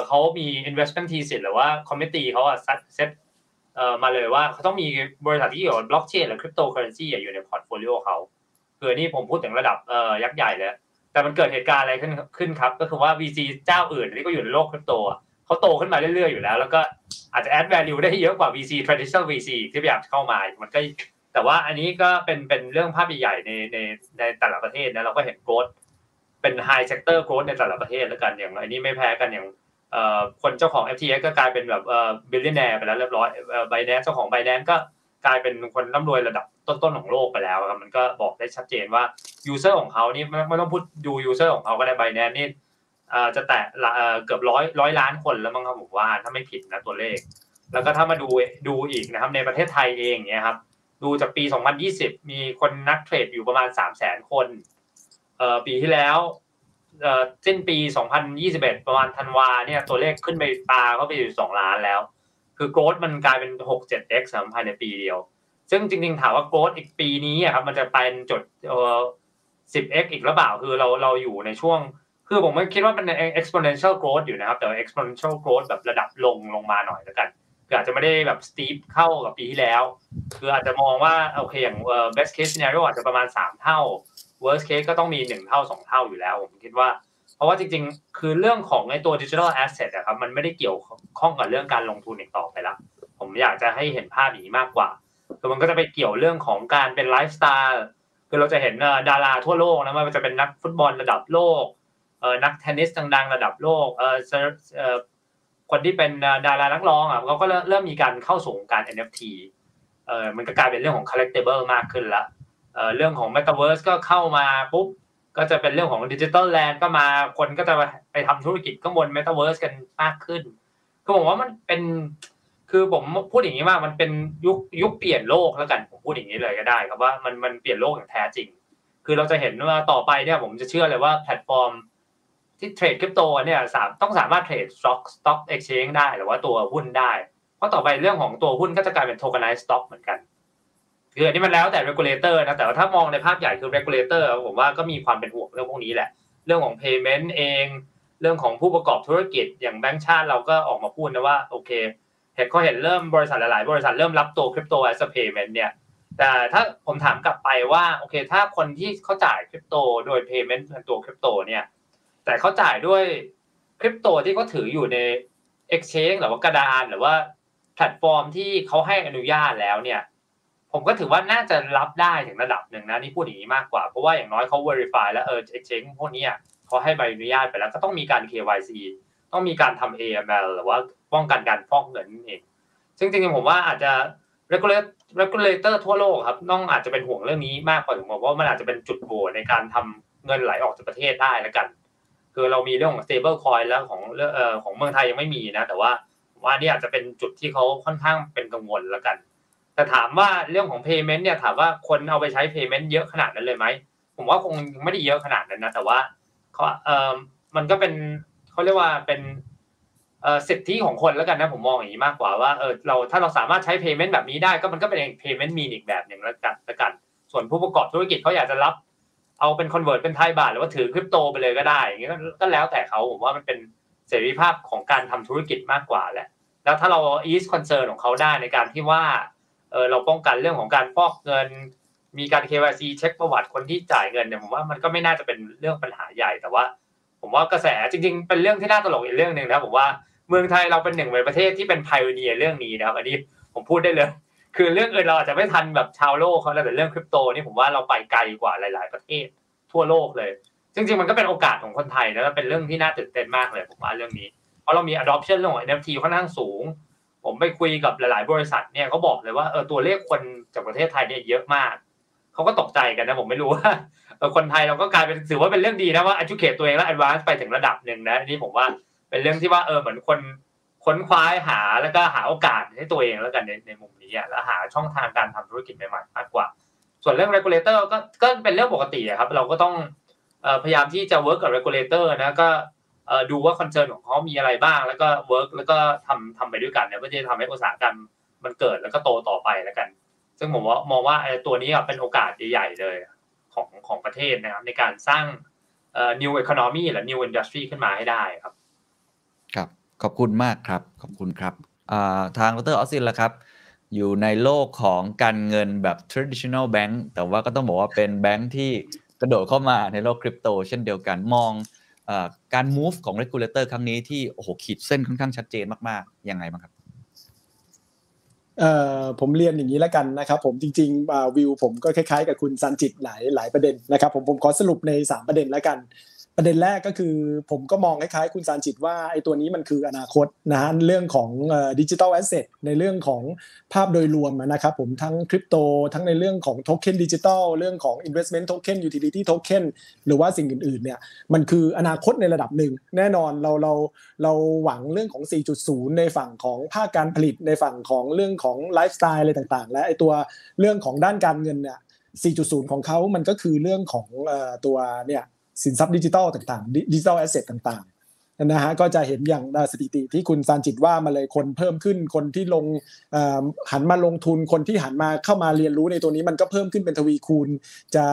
เขามี investment thesis หรือว่า committee เขาอะเซตมาเลยว่าเขาต้องมีบริษัทที่เกี่ยวกับบล็อกเชนหรือคริปโตเคอเรนซีอยู่ในพอร์ตโฟลิโอเขาคือนี่ผมพูดถึงระดับยักษ์ใหญ่เลย แต่มันเกิดเหตุการณ์อะไรขึ้นขึ้นครับ ก็คือว่า VC เจ้าอื่นที่ก็อยู่ในโลกคริปโตเขาโตขึ้นมาเรื่อยๆอยู่แล้ว แล้วก็อาจจะ add value ได้เยอะกว่า VC traditional VC ที่พยายามเข้ามา มันก็แต่ว่าอันนี้ก็เป็นเป็นเรื่องภาพใหญ่ในในในแต่ละประเทศนะเราก็เห็น เป็น high sector growth ในแต่ละประเทศแล้วกันอย่างอันนี้ไม่แพ้กันอย่างคนเจ้าของ FTX ก็กลายเป็นแบบบิลเลนแนร์ไปแล้วเรียบร้อยไบแนนเจ้าของไบแนนก็กลายเป็นคนร่ำรวยระดับต้นๆของโลกไปแล้วครับมันก็บอกได้ชัดเจนว่า user ของเขานี่ไม่ต้องพูดดู user ของเขาก็ได้ Binance นี่จะแตะเกือบร้อยร้อยล้านคนแล้วมั้งครับผมว่าถ้าไม่ผิดนะตัวเลข แล้วก็ถ้ามาดูดูอีกนะครับในประเทศไทยเองเนี่ยครับดูจากปี 2020 มีคนนักเทรดอยู่ประมาณ 3 0 0 0 0 0 คน ปีที่แล้วสิ้นปี 2021 ประมาณธันวาเนี่ยตัวเลขขึ้นไปปาก็ไปอยู่ 2 ล้านแล้ว คือโกรดมันกลายเป็น 6-7x ภายในปีเดียว ซึ่งจริงๆ ถามว่าโกรดอีกปีนี้ครับมันจะเป็นจุดเอ่อ 10x อีกหรือเปล่าคือเราเราอยู่ในช่วง คือผมไม่คิดว่ามัน exponential growth อยู่นะครับ แต่ exponential growth แบบระดับลงลงมาหน่อยแล้วกันคืออาจจะไม่ได้แบบ steep เข้ากับปีที่แล้ว คืออาจจะมองว่าโอเคอย่าง best case scenario อาจจะประมาณ 3 เท่า worst case ก็ต้องมี1เท่า2เท่าอยู่แล้วผมคิดว่า เพราะว่าจริงๆ คือเรื่องของในตัว digital asset อะครับมันไม่ได้เกี่ยวข้องกับเรื่องการลงทุนอีกต่อไปแล้วผมอยากจะให้เห็นภาพอย่างนี้มากกว่าคือมันก็จะไปเกี่ยวเรื่องของการเป็นไลฟ์สไตล์คือเราจะเห็นดาราทั่วโลกนะว่าจะเป็นนักฟุตบอลระดับโลกเออนักเทนนิสดังๆ ระดับโลกเออคนที่เป็นดารานักร้องอะเขาก็เริ่มมีการเข้าสู่การ NFT เออมันก็กลายเป็นเรื่องของ collectible มากขึ้นละ เรื่องของ Metaverse ก็เข้ามาปุ๊บก็จะเป็นเรื่องของ digital land ก็มาคนก็จะไปทำธุรกิจข้างบน Metaverse กันมากขึ้นก็บอกว่ามันเป็นคือผมพูดอย่างนี้ว่ามันเป็นยุคยุคเปลี่ยนโลกแล้วกันผมพูดอย่างนี้เลยก็ได้ครับว่ามันมันเปลี่ยนโลกอย่างแท้จริง คือเราจะเห็นว่าต่อไปเนี่ยผมจะเชื่อเลยว่าแพลตฟอร์มที่เทรดคริปโตเนี่ยสามต้องสามารถเทรด stock stock exchange ได้หรือว่าตัวหุ้นได้ เพราะต่อไปเรื่องของตัวหุ้นก็จะกลายเป็น tokenized stock เหมือนกัน คืออันนี้มันแล้วแต่ regulator นะ แต่ว่าถ้ามองในภาพใหญ่คือ regulator ผมว่าก็มีความเป็นห่วงเรื่องพวกนี้แหละ เรื่องของ payment เอง เรื่องของผู้ประกอบธุรกิจอย่างแบงก์ชาติเราก็ออกมาพูดนะว่าโอเคเห็นเขาเห็นเริ่มบริษัทหลาย ๆ บริษัทเริ่มรับตัวคริปโต as a payment เนี่ย แต่ถ้าผมถามกลับไปว่าโอเค ถ้าคนที่เขาจ่ายคริปโตโดย payment เป็นตัวคริปโตเนี่ย แต่เขาจ่ายด้วยคริปโตที่เขาถืออยู่ใน exchange หรือว่ากระดานหรือว่าแพลตฟอร์มที่เขาให้อนุญาตแล้วเนี่ย ผมก็ถือว่าน่าจะรับได้ถึงระดับหนึ่งนะนี่พูดอย่างนี้มากกว่า เพราะว่าอย่างน้อยเขา verify แล้วเออ exchange พวกนี้เขาให้ใบอนุญาตไปแล้วก็ต้องมีการ KYC ต้องมีการทำ AML หรือว่าป้องกันการฟอกเงินเองซึ่งจริงๆผมว่าอาจจะ regulator ทั่วโลกครับต้องอาจจะเป็นห่วงเรื่องนี้มากกว่าผมบอกว่ามันอาจจะเป็นจุดโหวในการทำเงินไหลออกจากประเทศได้แล้วกันคือเรามีเรื่องของ stable coin แล้วของเอ่อของเมืองไทยยังไม่มีนะ แต่ว่าว่านี่อาจจะเป็นจุดที่เขาค่อนข้างเป็นกังวลแล้วกัน แต่ถามว่าเรื่องของ payment เนี่ยถามว่าคนเอาไปใช้ payment เยอะขนาดนั้นเลยไหมผมว่าคงไม่ได้เยอะขนาดนั้นนะแต่ว่าเขาเอ่อมันก็เป็นเขาเรียกว่าเป็นเสิทธิของคนแล้วกันนะผมมองอย่างนี้มากกว่าว่าเออเราถ้าเราสามารถใช้ payment แบบนี้ได้ก็มันก็เป็น payment mean อีกแบบหนึ่งแล้วกันล้วกัน ส่วนผู้ประกอบธุรกิจเขาอยากจะรับ เอาเป็น convert เป็นไทยบาทหรือว่าถือคริปโตไปเลยก็ได้อย่างนี้ก็แล้วแต่เขาผมว่ามันเป็นเสรีภาพของการทำธุรกิจมากกว่าแหละแล้วถ้าเรา ease concern ของเขาได้ในการที่ว่า ออเราป้องกันเรื่องของการฟอกเงิน มีการ KYC เช็คประวัติคนที่จ่ายเงินเนี่ยผมว่ามันก็ไม่น่าจะเป็นเรื่องปัญหาใหญ่แต่ว่า ผมว่ากระแสจริง ๆ เป็นเรื่องที่น่าตลกอีกเรื่องหนึ่งนะผมว่าเมืองไทยเราเป็นหนึ่งในประเทศที่เป็นไพโอเนียเรื่องนี้นะครับอันนี้ผมพูดได้เลยคือเรื่องอื่นเราอาจจะไม่ทันแบบชาวโลกเขาแต่เรื่องคริปโตนี่ผมว่าเราไปไกลกว่าหลาย ๆ ประเทศทั่วโลกเลย จริง ๆ มันก็เป็นโอกาสของคนไทยแล้วเป็นเรื่องที่น่าตื่นเต้นมากเลยผมว่าเรื่องนี้ เพราะเรามี adoption เรื่องของ NFT ค่อนข้างสูง ผมไปคุยกับหลาย ๆ บริษัทเนี่ยเขาบอกเลยว่าเออตัวเลขคนจากประเทศไทยเนี่ยเยอะมากเขาก็ตกใจกันนะผมไม่รู้ว่าเออคนไทยเราก็กลายเป็นถือว่าเป็นเรื่องดีนะว่า educate ตัวเองแล้ว advance ไปถึงระดับหนึ่งนะนี่ผมว่าเป็นเรื่องที่ว่าเออเหมือนคนค้นคว้าหาแล้วก็หาโอกาสให้ตัวเองแล้วกันในในมุมนี้อะแล้วหาช่องทางการทำธุรกิจใหม่ๆมากกว่า ส่วนเรื่อง regulator ก็ก็เป็นเรื่องปกติครับ เราก็ต้องพยายามที่จะ work กับ regulator นะก็ ดูว่าคอนเซิร์นของเขามีอะไรบ้าง แล้วก็ work แล้วก็ทำทำไปด้วยกันเนี่ยเพื่อจะทำให้อุตสาหกรรมมันเกิดแล้วก็โตต่อไปแล้วกัน ซึ่งผมว่ามองว่าตัวนี้เป็นโอกาสใหญ่ๆเลยของของประเทศนะครับ ในการสร้าง new economy หรือ new industry ขึ้นมาให้ได้ครับ ครับ ขอบคุณมากครับ ขอบคุณครับทางดรออสซินละครับ อยู่ในโลกของการเงินแบบ traditional bank แต่ว่าก็ต้องบอกว่าเป็นแบงค์ที่กระโดดเข้ามาในโลกคริปโตเช่นเดียวกันมอง การ move ของ regulator ครั้งนี้ที่โอ้โหขีดเส้นค่อนข้างชัดเจนมากๆยังไงบ้างครับผมเรียนอย่างนี้แล้วกันนะครับผมจริงๆวิวผมก็คล้ายๆ กับคุณสันจิตหลายหลายประเด็นนะครับผมผมขอสรุปใน 3 ประเด็นแล้วกัน ประเด็นแรกก็คือผมก็มองคล้ายๆคุณสารจิตว่าไอ้ตัวนี้มันคืออนาคตนะฮะเรื่องของ digital asset ในเรื่องของภาพโดยรวมนะครับผมทั้งคริปโตทั้งในเรื่องของโทเค็นดิจิทัลเรื่องของ investment token utility token หรือว่าสิ่งอื่นๆเนี่ยมันคืออนาคตในระดับหนึ่ง แน่นอนเราเราเราหวังเรื่องของ 4.0 ในฝั่งของภาคการผลิตในฝั่งของเรื่องของไลฟ์สไตล์อะไรต่างๆ และไอ้ตัวเรื่องของด้านการเงินเนี่ย4.0 ของเขามันก็คือเรื่องของตัวเนี่ย สินทรัพย์ดิจิทัลต่างๆดิจิทัลแอสเซทต่างๆนะฮะก็จะเห็นอย่างสถิติที่คุณซานจิตว่ามาเลยคนเพิ่มขึ้นคนที่ลงหันมาลงทุนคนที่หันมาเข้ามาเรียนรู้ในตัวนี้มันก็เพิ่มขึ้นเป็นทวีคูณจะ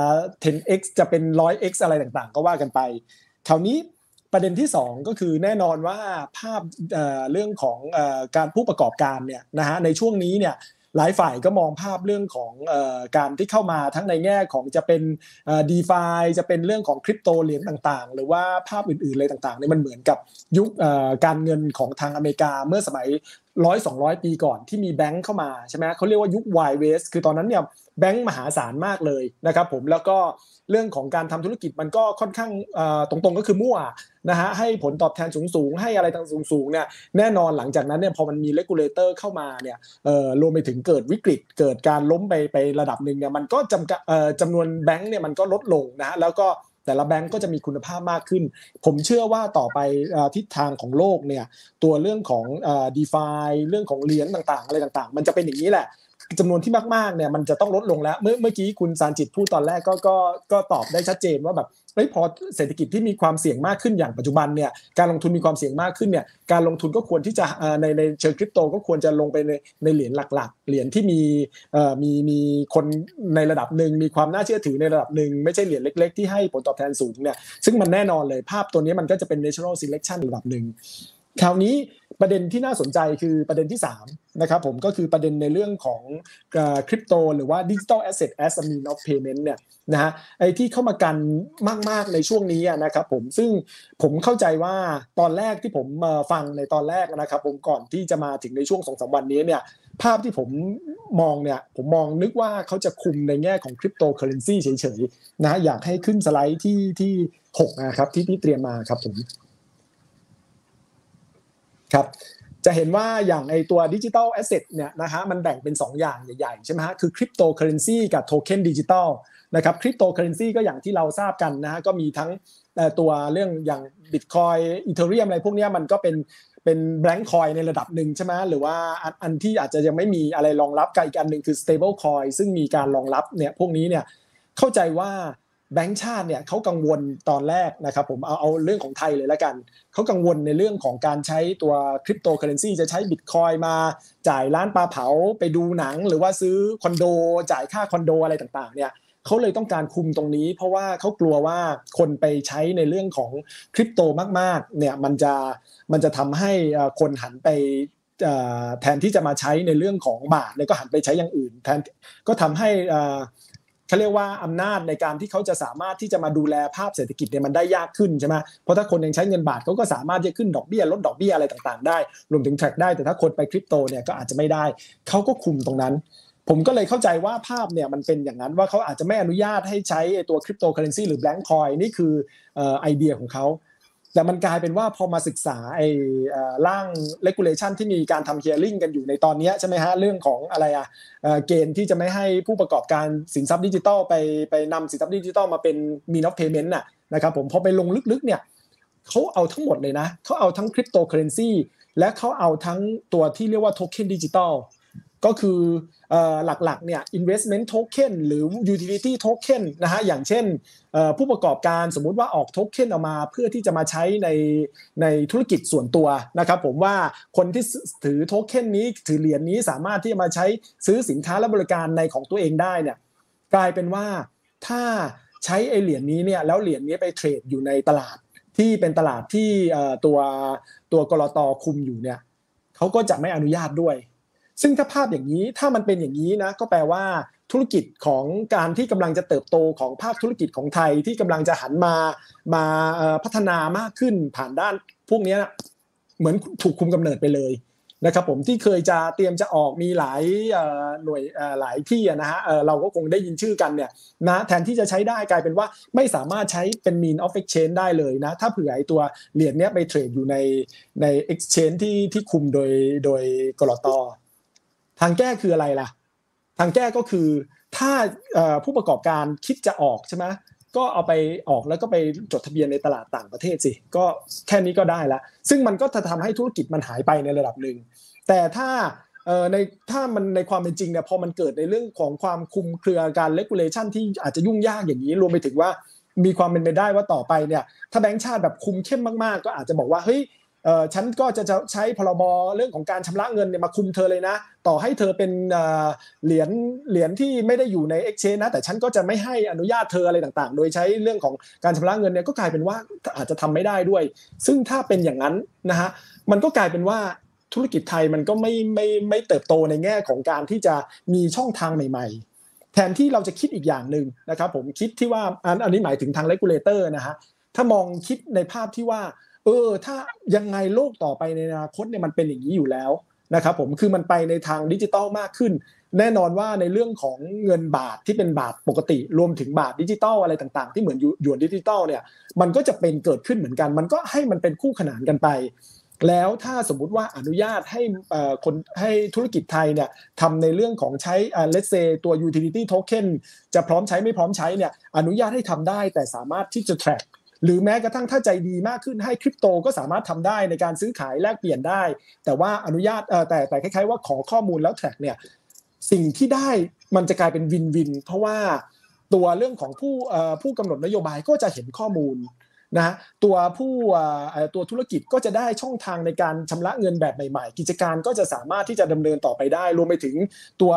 10x จะเป็น 100x อะไรต่างๆ ก็ว่ากันไปคราวนี้ประเด็นที่ 2 ก็คือแน่นอนว่าภาพเรื่องของการผู้ประกอบการเนี่ยนะฮะในช่วงนี้เนี่ย หลายฝ่ายก็มองภาพเรื่องของการที่เข้ามาทั้งในแง่ของจะเป็นดีฟาจะเป็นเรื่องของคริปโตเหรียญต่างๆ หรือว่าภาพอื่นๆอะไรต่างๆเนี่ยมันเหมือนกับยุคการเงินของทางอเมริกาเมื่อสมัย ร้อยสองร้อยปีก่อนที่มีแบงค์เข้ามาใช่ไหมเขาเรียกว่ายุคไวเวสคือตอนนั้นเนี่ยแบงก์มหาศาลมากเลยนะครับผมแล้วก็เรื่องของการทำธุรกิจมันก็ค่อนข้างตรงๆก็คือมั่วนะฮะให้ผลตอบแทนสูงๆ ให้อะไรต่างสูงๆเนี่ยแน่นอนหลังจากนั้นเนี่ยพอมันมี regulator เข้ามาเนี่ยรวมไปถึงเกิดวิกฤต เกิดการล้มไปไประดับหนึ่งเนี่ยมันก็จำกัดจำนวนแบงก์เนี่ยมันก็ลดลงนะฮะแล้วก็ แต่ละแบงก์ก็จะมีคุณภาพมากขึ้น ผมเชื่อว่าต่อไปทิศทางของโลกเนี่ยตัวเรื่องของ DeFi เรื่องของเหรียญต่างๆ อะไรต่างๆ มันจะเป็นอย่างนี้แหละจำนวนที่มากๆเนี่ยมันจะต้องลดลงแล้ว เมื่อเมื่อกี้คุณสารจิตพูดตอนแรกก็ก็ก็ตอบได้ชัดเจนว่าแบบ เฮ้ยพอเศรษฐกิจที่มีความเสี่ยงมากขึ้นอย่างปัจจุบันเนี่ยการลงทุนมีความเสี่ยงมากขึ้นเนี่ยการลงทุนก็ควรที่จะในในเชิงคริปโตก็ควรจะลงไปในในเหรียญหลักๆ เหรียญที่มีมีมีคนในระดับหนึ่งมีความน่าเชื่อถือในระดับหนึ่งไม่ใช่เหรียญเล็ก ๆ ที่ให้ผลตอบแทนสูงเนี่ยซึ่งมันแน่นอนเลยภาพตัวนี้มันก็จะเป็น natural selection ระดับหนึ่งคราวนี้ ประเด็นที่น่าสนใจคือประเด็นที่3นะครับผมก็คือประเด็นในเรื่องของคริปโตหรือว่าดิจิทัลแอสเซทแอส a mean of payment เนี่ยนะฮะไอ้ที่เข้ามากันมากๆในช่วงนี้นะครับผมซึ่งผมเข้าใจว่าตอนแรกที่ผมฟังในตอนแรกนะครับผมก่อนที่จะมาถึงในช่วงสองสามวันนี้เนี่ยภาพที่ผมมองเนี่ยผมมองนึกว่าเขาจะคุมในแง่ของคริปโตเคอเรนซีเฉยๆนะอยากให้ขึ้นสไลด์ที่ที่6นะครับที่พี่เตรียมมาครับผม ครับจะเห็นว่าอย่างไอตัว digital asset เนี่ยนะฮะมันแบ่งเป็น 2 อย่างใหญ่ๆใช่ไหมฮะคือคริปโตเคอเรนซีกับโทเค็นดิจิทัลนะครับคริปโตเคอเรนซีก็อย่างที่เราทราบกันนะฮะก็มีทั้งตัวเรื่องอย่างบิตคอยน์อีเธอเรียมอะไรพวกนี้มันก็เป็นเป็น blank coin ในระดับหนึ่งใช่ไหมหรือว่าอันที่อาจจะยังไม่มีอะไรรองรับกับอีกอันหนึ่งคือ stable coin ซึ่งมีการรองรับเนี่ยพวกนี้เนี่ยเข้าใจว่า แบงก์ชาติเนี่ยเขากังวลตอนแรกนะครับผมเอาเอาเรื่องของไทยเลยละกันเขากังวลในเรื่องของการใช้ตัวคริปโตเคอเรนซีจะใช้บิตคอยน์มาจ่ายร้านปลาเผาไปดูหนัง หรือว่าซื้อคอนโด จ่ายค่าคอนโดอะไรต่างๆเนี่ยเขาเลยต้องการคุมตรงนี้ เพราะว่าเขากลัวว่าคนไปใช้ในเรื่องของคริปโตมากๆเนี่ยมันจะมันจะทำให้คนหันไปแทนที่จะมาใช้ในเรื่องของบาทเนี่ยก็หันไปใช้อย่างอื่นแทนก็ทำให้ เขาเรียกว่าอำนาจในการที่เขาจะสามารถที่จะมาดูแลภาพเศรษฐกิจเนี่ยมันได้ยากขึ้นใช่ไหมเพราะถ้าคนยังใช้เงินบาทเขาก็สามารถจะขึ้นดอกเบี้ยลดดอกเบี้ยอะไรต่างๆได้ รวมถึง track ได้แต่ถ้าคนไปคริปโตเนี่ยก็อาจจะไม่ได้เขาก็คุมตรงนั้นผมก็เลยเข้าใจว่าภาพเนี่ยมันเป็นอย่างนั้นว่าเขาอาจจะไม่อนุญาตให้ใช้ตัวคริปโตเคอเรนซีหรือ blank coin นี่คือไอเดียของเขา แต่มันกลายเป็นว่าพอมาศึกษาไอ้ร่าง regulation ที่มีการทำ hearing กันอยู่ในตอนนี้ใช่ไหมฮะเรื่องของอะไรอะเกณฑ์ที่จะไม่ให้ผู้ประกอบการสินทรัพย์ดิจิทัลไปไปนำสินทรัพย์ดิจิทัลมาเป็น mean of payment น่ะนะครับผมพอไปลงลึกๆเนี่ยเขาเอาทั้งหมดเลยนะเขาเอาทั้งคริปโตเคอเรนซีและเขาเอาทั้งตัวที่เรียกว่าโทเค็นดิจิทัล ก็คือหลักๆเนี่ย investment token หรือ utility token นะฮะอย่างเช่นผู้ประกอบการสมมุติว่าออกโทเค็นออกมาเพื่อที่จะมาใช้ในในธุรกิจส่วนตัวนะครับผมว่าคนที่ถือโทเค็นนี้ถือเหรียญนี้สามารถที่จะมาใช้ซื้อสินค้าและบริการในของตัวเองได้เนี่ยกลายเป็นว่าถ้าใช้ไอเหรียญนี้เนี่ยแล้วเหรียญนี้ไปเทรดอยู่ในตลาดที่เป็นตลาดที่ตัวตัวกรตคุมอยู่เนี่ยเขาก็จะไม่อนุญาตด้วย ซึ่งถ้าภาพอย่างนี้ถ้ามันเป็นอย่างนี้นะก็แปลว่าธุรกิจของการที่กำลังจะเติบโตของภาคธุรกิจของไทยที่กำลังจะหันมามาพัฒนามากขึ้นผ่านด้านพวกนี้เหมือนถูกคุมกำเนิดไปเลยนะครับผมที่เคยจะเตรียมจะออกมีหลายหน่วยหลายที่นะฮะเราก็คงได้ยินชื่อกันเนี่ยนะแทนที่จะใช้ได้กลายเป็นว่าไม่สามารถใช้เป็น mean of exchange ได้เลยนะ ถ้าเผื่อไอตัวเหรียญเนี้ยไปเทรดอยู่ในใน exchange ที่ที่คุมโดยโดยกรอต ทางแก้คืออะไรล่ะ ทางแก้ก็คือถ้าผู้ประกอบการคิดจะออกใช่ไหมก็เอาไปออกแล้วก็ไปจดทะเบียนในตลาดต่างประเทศสิก็แค่นี้ก็ได้ละซึ่งมันก็จะทำให้ธุรกิจมันหายไปในระดับหนึ่งแต่ถ้าในถ้ามันในความเป็นจริงเนี่ยพอมันเกิดในเรื่องของความคุมเครือการเลกูเลชันที่อาจจะยุ่งยากอย่างนี้รวมไปถึงว่ามีความเป็นไปได้ว่าต่อไปเนี่ยถ้าแบงก์ชาติแบบคุมเข้มมากๆ ก็อาจจะบอกว่าเฮ้ย ฉันก็จะใช้พรบเรื่องของการชำระเงินเนี่ยมาคุมเธอเลยนะ ต่อให้เธอเป็นเหรียญเหรียญที่ไม่ได้อยู่ใน Exchange นะแต่ฉันก็จะไม่ให้อนุญาตเธออะไรต่างๆ โดยใช้เรื่องของการชำระเงินเนี่ยก็กลายเป็นว่าอาจจะทำไม่ได้ด้วย ซึ่งถ้าเป็นอย่างนั้นนะฮะมันก็กลายเป็นว่าธุรกิจไทยมันก็ไม่ไม่ไม่เติบโตในแง่ของการที่จะมีช่องทางใหม่ ๆแทนที่เราจะคิดอีกอย่างหนึ่งนะครับผมคิดที่ว่าอันนี้หมายถึงทาง regulator นะฮะถ้ามองคิดในภาพที่ว่า เออ ถ้ายังไงโลกต่อไปในอนาคตเนี่ยมันเป็นอย่างนี้อยู่แล้วนะครับผมคือมันไปในทางดิจิตอลมากขึ้น แน่นอนว่าในเรื่องของเงินบาทที่เป็นบาทปกติ รวมถึงบาทดิจิตอลอะไรต่างๆ ที่เหมือนหยวนดิจิตอลเนี่ยมันก็จะเป็นเกิดขึ้นเหมือนกัน มันก็ให้มันเป็นคู่ขนานกันไป แล้วถ้าสมมุติว่าอนุญาตให้คนให้ธุรกิจไทยเนี่ยทำในเรื่องของใช้เลสเซตัว utility token จะพร้อมใช้ไม่พร้อมใช้เนี่ยอนุญาตให้ทำได้แต่สามารถที่จะ track หรือแม้กระทั่งถ้าใจดีมากขึ้นให้คริปโตก็สามารถทำได้ในการซื้อขายแลกเปลี่ยนได้ แต่ว่าอนุญาตแต่แต่คล้ายๆว่าขอข้อมูลแล้วแทร็กเนี่ยสิ่งที่ได้มันจะกลายเป็นวินวิน เพราะว่าตัวเรื่องของผู้ผู้กำหนดนโยบายก็จะเห็นข้อมูลนะตัวผู้ตัวธุรกิจก็จะได้ช่องทางในการชำระเงินแบบใหม่ๆ กิจการก็จะสามารถที่จะดำเนินต่อไปได้ รวมไปถึงตัว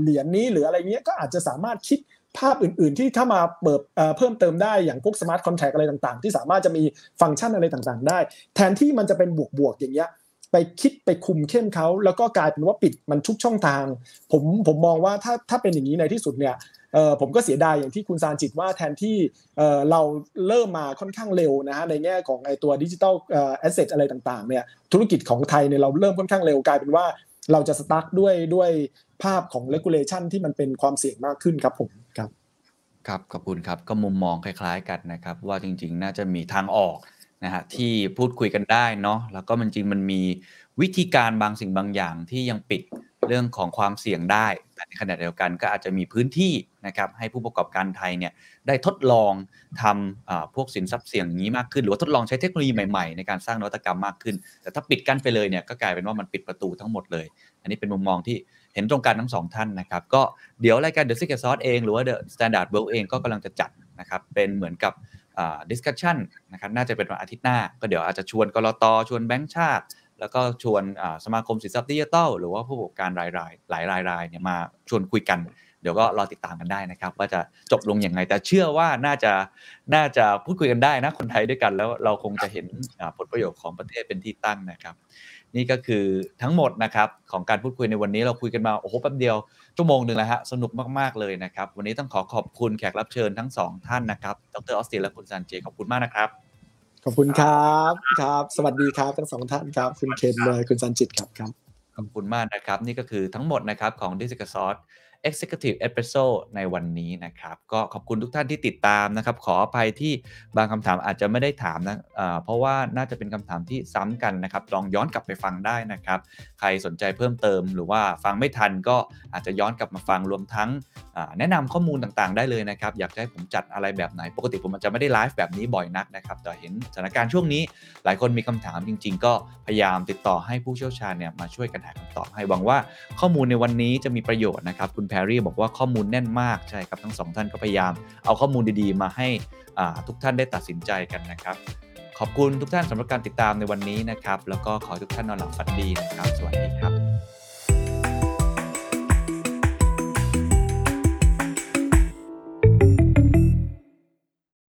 เหรียญนี้หรืออะไรเงี้ยก็อาจจะสามารถคิด ภาพอื่น ๆ ที่ถ้ามาเปิดเพิ่มเติมได้อย่างพวกสมาร์ทคอนแทคอะไรต่างๆ ที่สามารถจะมีฟังก์ชันอะไรต่างๆ ได้ แทนที่มันจะเป็นบวก ๆ อย่างเงี้ยไปคิดไปคุมเข้มเขาแล้วก็กลายเป็นว่าปิดมันทุกช่องทาง ผมผมมองว่าถ้าถ้าเป็นอย่างนี้ในที่สุดเนี่ยผมก็เสียดายอย่างที่คุณซานจิตว่าแทนที่เเราเริ่มมาค่อนข้างเร็วนะฮะในแง่ของไอตัว digital asset อะไรต่างๆเนี่ยธุรกิจของไทยเนี่ยเราเริ่มค่อนข้างเร็วกลายเป็นว่าเราจะสตาร์ทด้วยด้วย ภาพของ regulation ที่มันเป็นความเสี่ยงมากขึ้นครับผมครับครับขอบคุณครับก็มุมมองคล้ายๆกันนะครับ ว่าจริงๆ น่าจะมีทางออกนะฮะที่พูดคุยกันได้เนาะแล้วก็มันจริงมันมีวิธีการบางสิ่งบางอย่างที่ยังปิดเรื่องของความเสี่ยงได้แต่ในขณะเดียวกันก็อาจจะมีพื้นที่นะครับให้ผู้ประกอบการไทยเนี่ยได้ทดลองทำพวกสินทรัพย์เสี่ยงนี้มากขึ้น หรือว่าทดลองใช้เทคโนโลยีใหม่ๆ ในการสร้างนวัตกรรมมากขึ้น แต่ถ้าปิดกั้นไปเลยเนี่ยก็กลายเป็นว่ามันปิดประตูทั้งหมดเลย อันนี้เป็นมุมมองที่ เห็นตรงกันทั้งสองท่านนะครับ ก็เดี๋ยวรายการ The Secret Sauce เอง หรือว่า The Standard Wealth เองก็กำลังจะจัดนะครับ เป็นเหมือนกับ discussionนะครับน่าจะเป็นวันอาทิตย์หน้า ก็เดี๋ยวอาจจะชวนกรตชวนแบงก์ชาติ แล้วก็ชวนสมาคมสินทรัพย์ดิจิทัลหรือว่าผู้ประกอบการรายรายหลายรายรายเนี่ยมาชวนคุยกันเดี๋ยวก็รอติดตามกันได้นะครับ ว่าจะจบลงอย่างไรแต่เชื่อว่าน่าจะน่าจะพูดคุยกันได้นะคนไทยด้วยกันแล้วเราคงจะเห็นผลประโยชน์ของประเทศเป็นที่ตั้งนะครับ นี่ก็คือทั้งหมดนะครับของการพูดคุยในวันนี้เราคุยกันมาโอ้โหแป๊บเดียวชั่วโมงหนึ่งแล้วฮะสนุกมากๆเลยนะครับ วันนี้ต้องขอขอบคุณแขกรับเชิญทั้งสองท่านนะครับดรออสตินและคุณซันเจขอบคุณมากนะครับ ขอบคุณครับครับ สวัสดีครับทั้งสองท่านครับ คุณเคนเลยคุณซันจิตครับครับขอบคุณมากนะครับ นี่ก็คือทั้งหมดนะครับของดิสกซอส Executive Espresso ในวันนี้นะครับ ก็ขอบคุณทุกท่านที่ติดตามนะครับ ขออภัยที่บางคำถามอาจจะไม่ได้ถามนะเพราะว่าน่าจะเป็นคำถามที่ซ้ำกันนะครับ ลองย้อนกลับไปฟังได้นะครับ ใครสนใจเพิ่มเติม หรือว่าฟังไม่ทันก็อาจจะย้อนกลับมาฟังรวมทั้งแนะนำข้อมูลต่างๆ ได้เลยนะครับ อยากให้ผมจัดอะไรแบบไหน ปกติผมอาจจะไม่ได้ไลฟ์แบบนี้บ่อยนักนะครับ แต่เห็นสถานการณ์ช่วงนี้ หลายคนมีคำถามจริง ๆ ก็พยายามติดต่อให้ผู้เชี่ยวชาญเนี่ยมาช่วยกันหาคำตอบให้หวังว่าข้อมูลในวันนี้จะมีประโยชน์นะครับคุณแพรรี่บอกว่าข้อมูลแน่นมากใช่ครับทั้งสองท่านก็พยายาม เอาข้อมูลดีๆ มาให้ทุกท่านได้ตัดสินใจกันนะครับ ขอบคุณทุกท่านสำหรับการติดตามในวันนี้นะครับ แล้วก็ขอทุกท่านนอนหลับฝันดีนะครับ สวัสดีครับ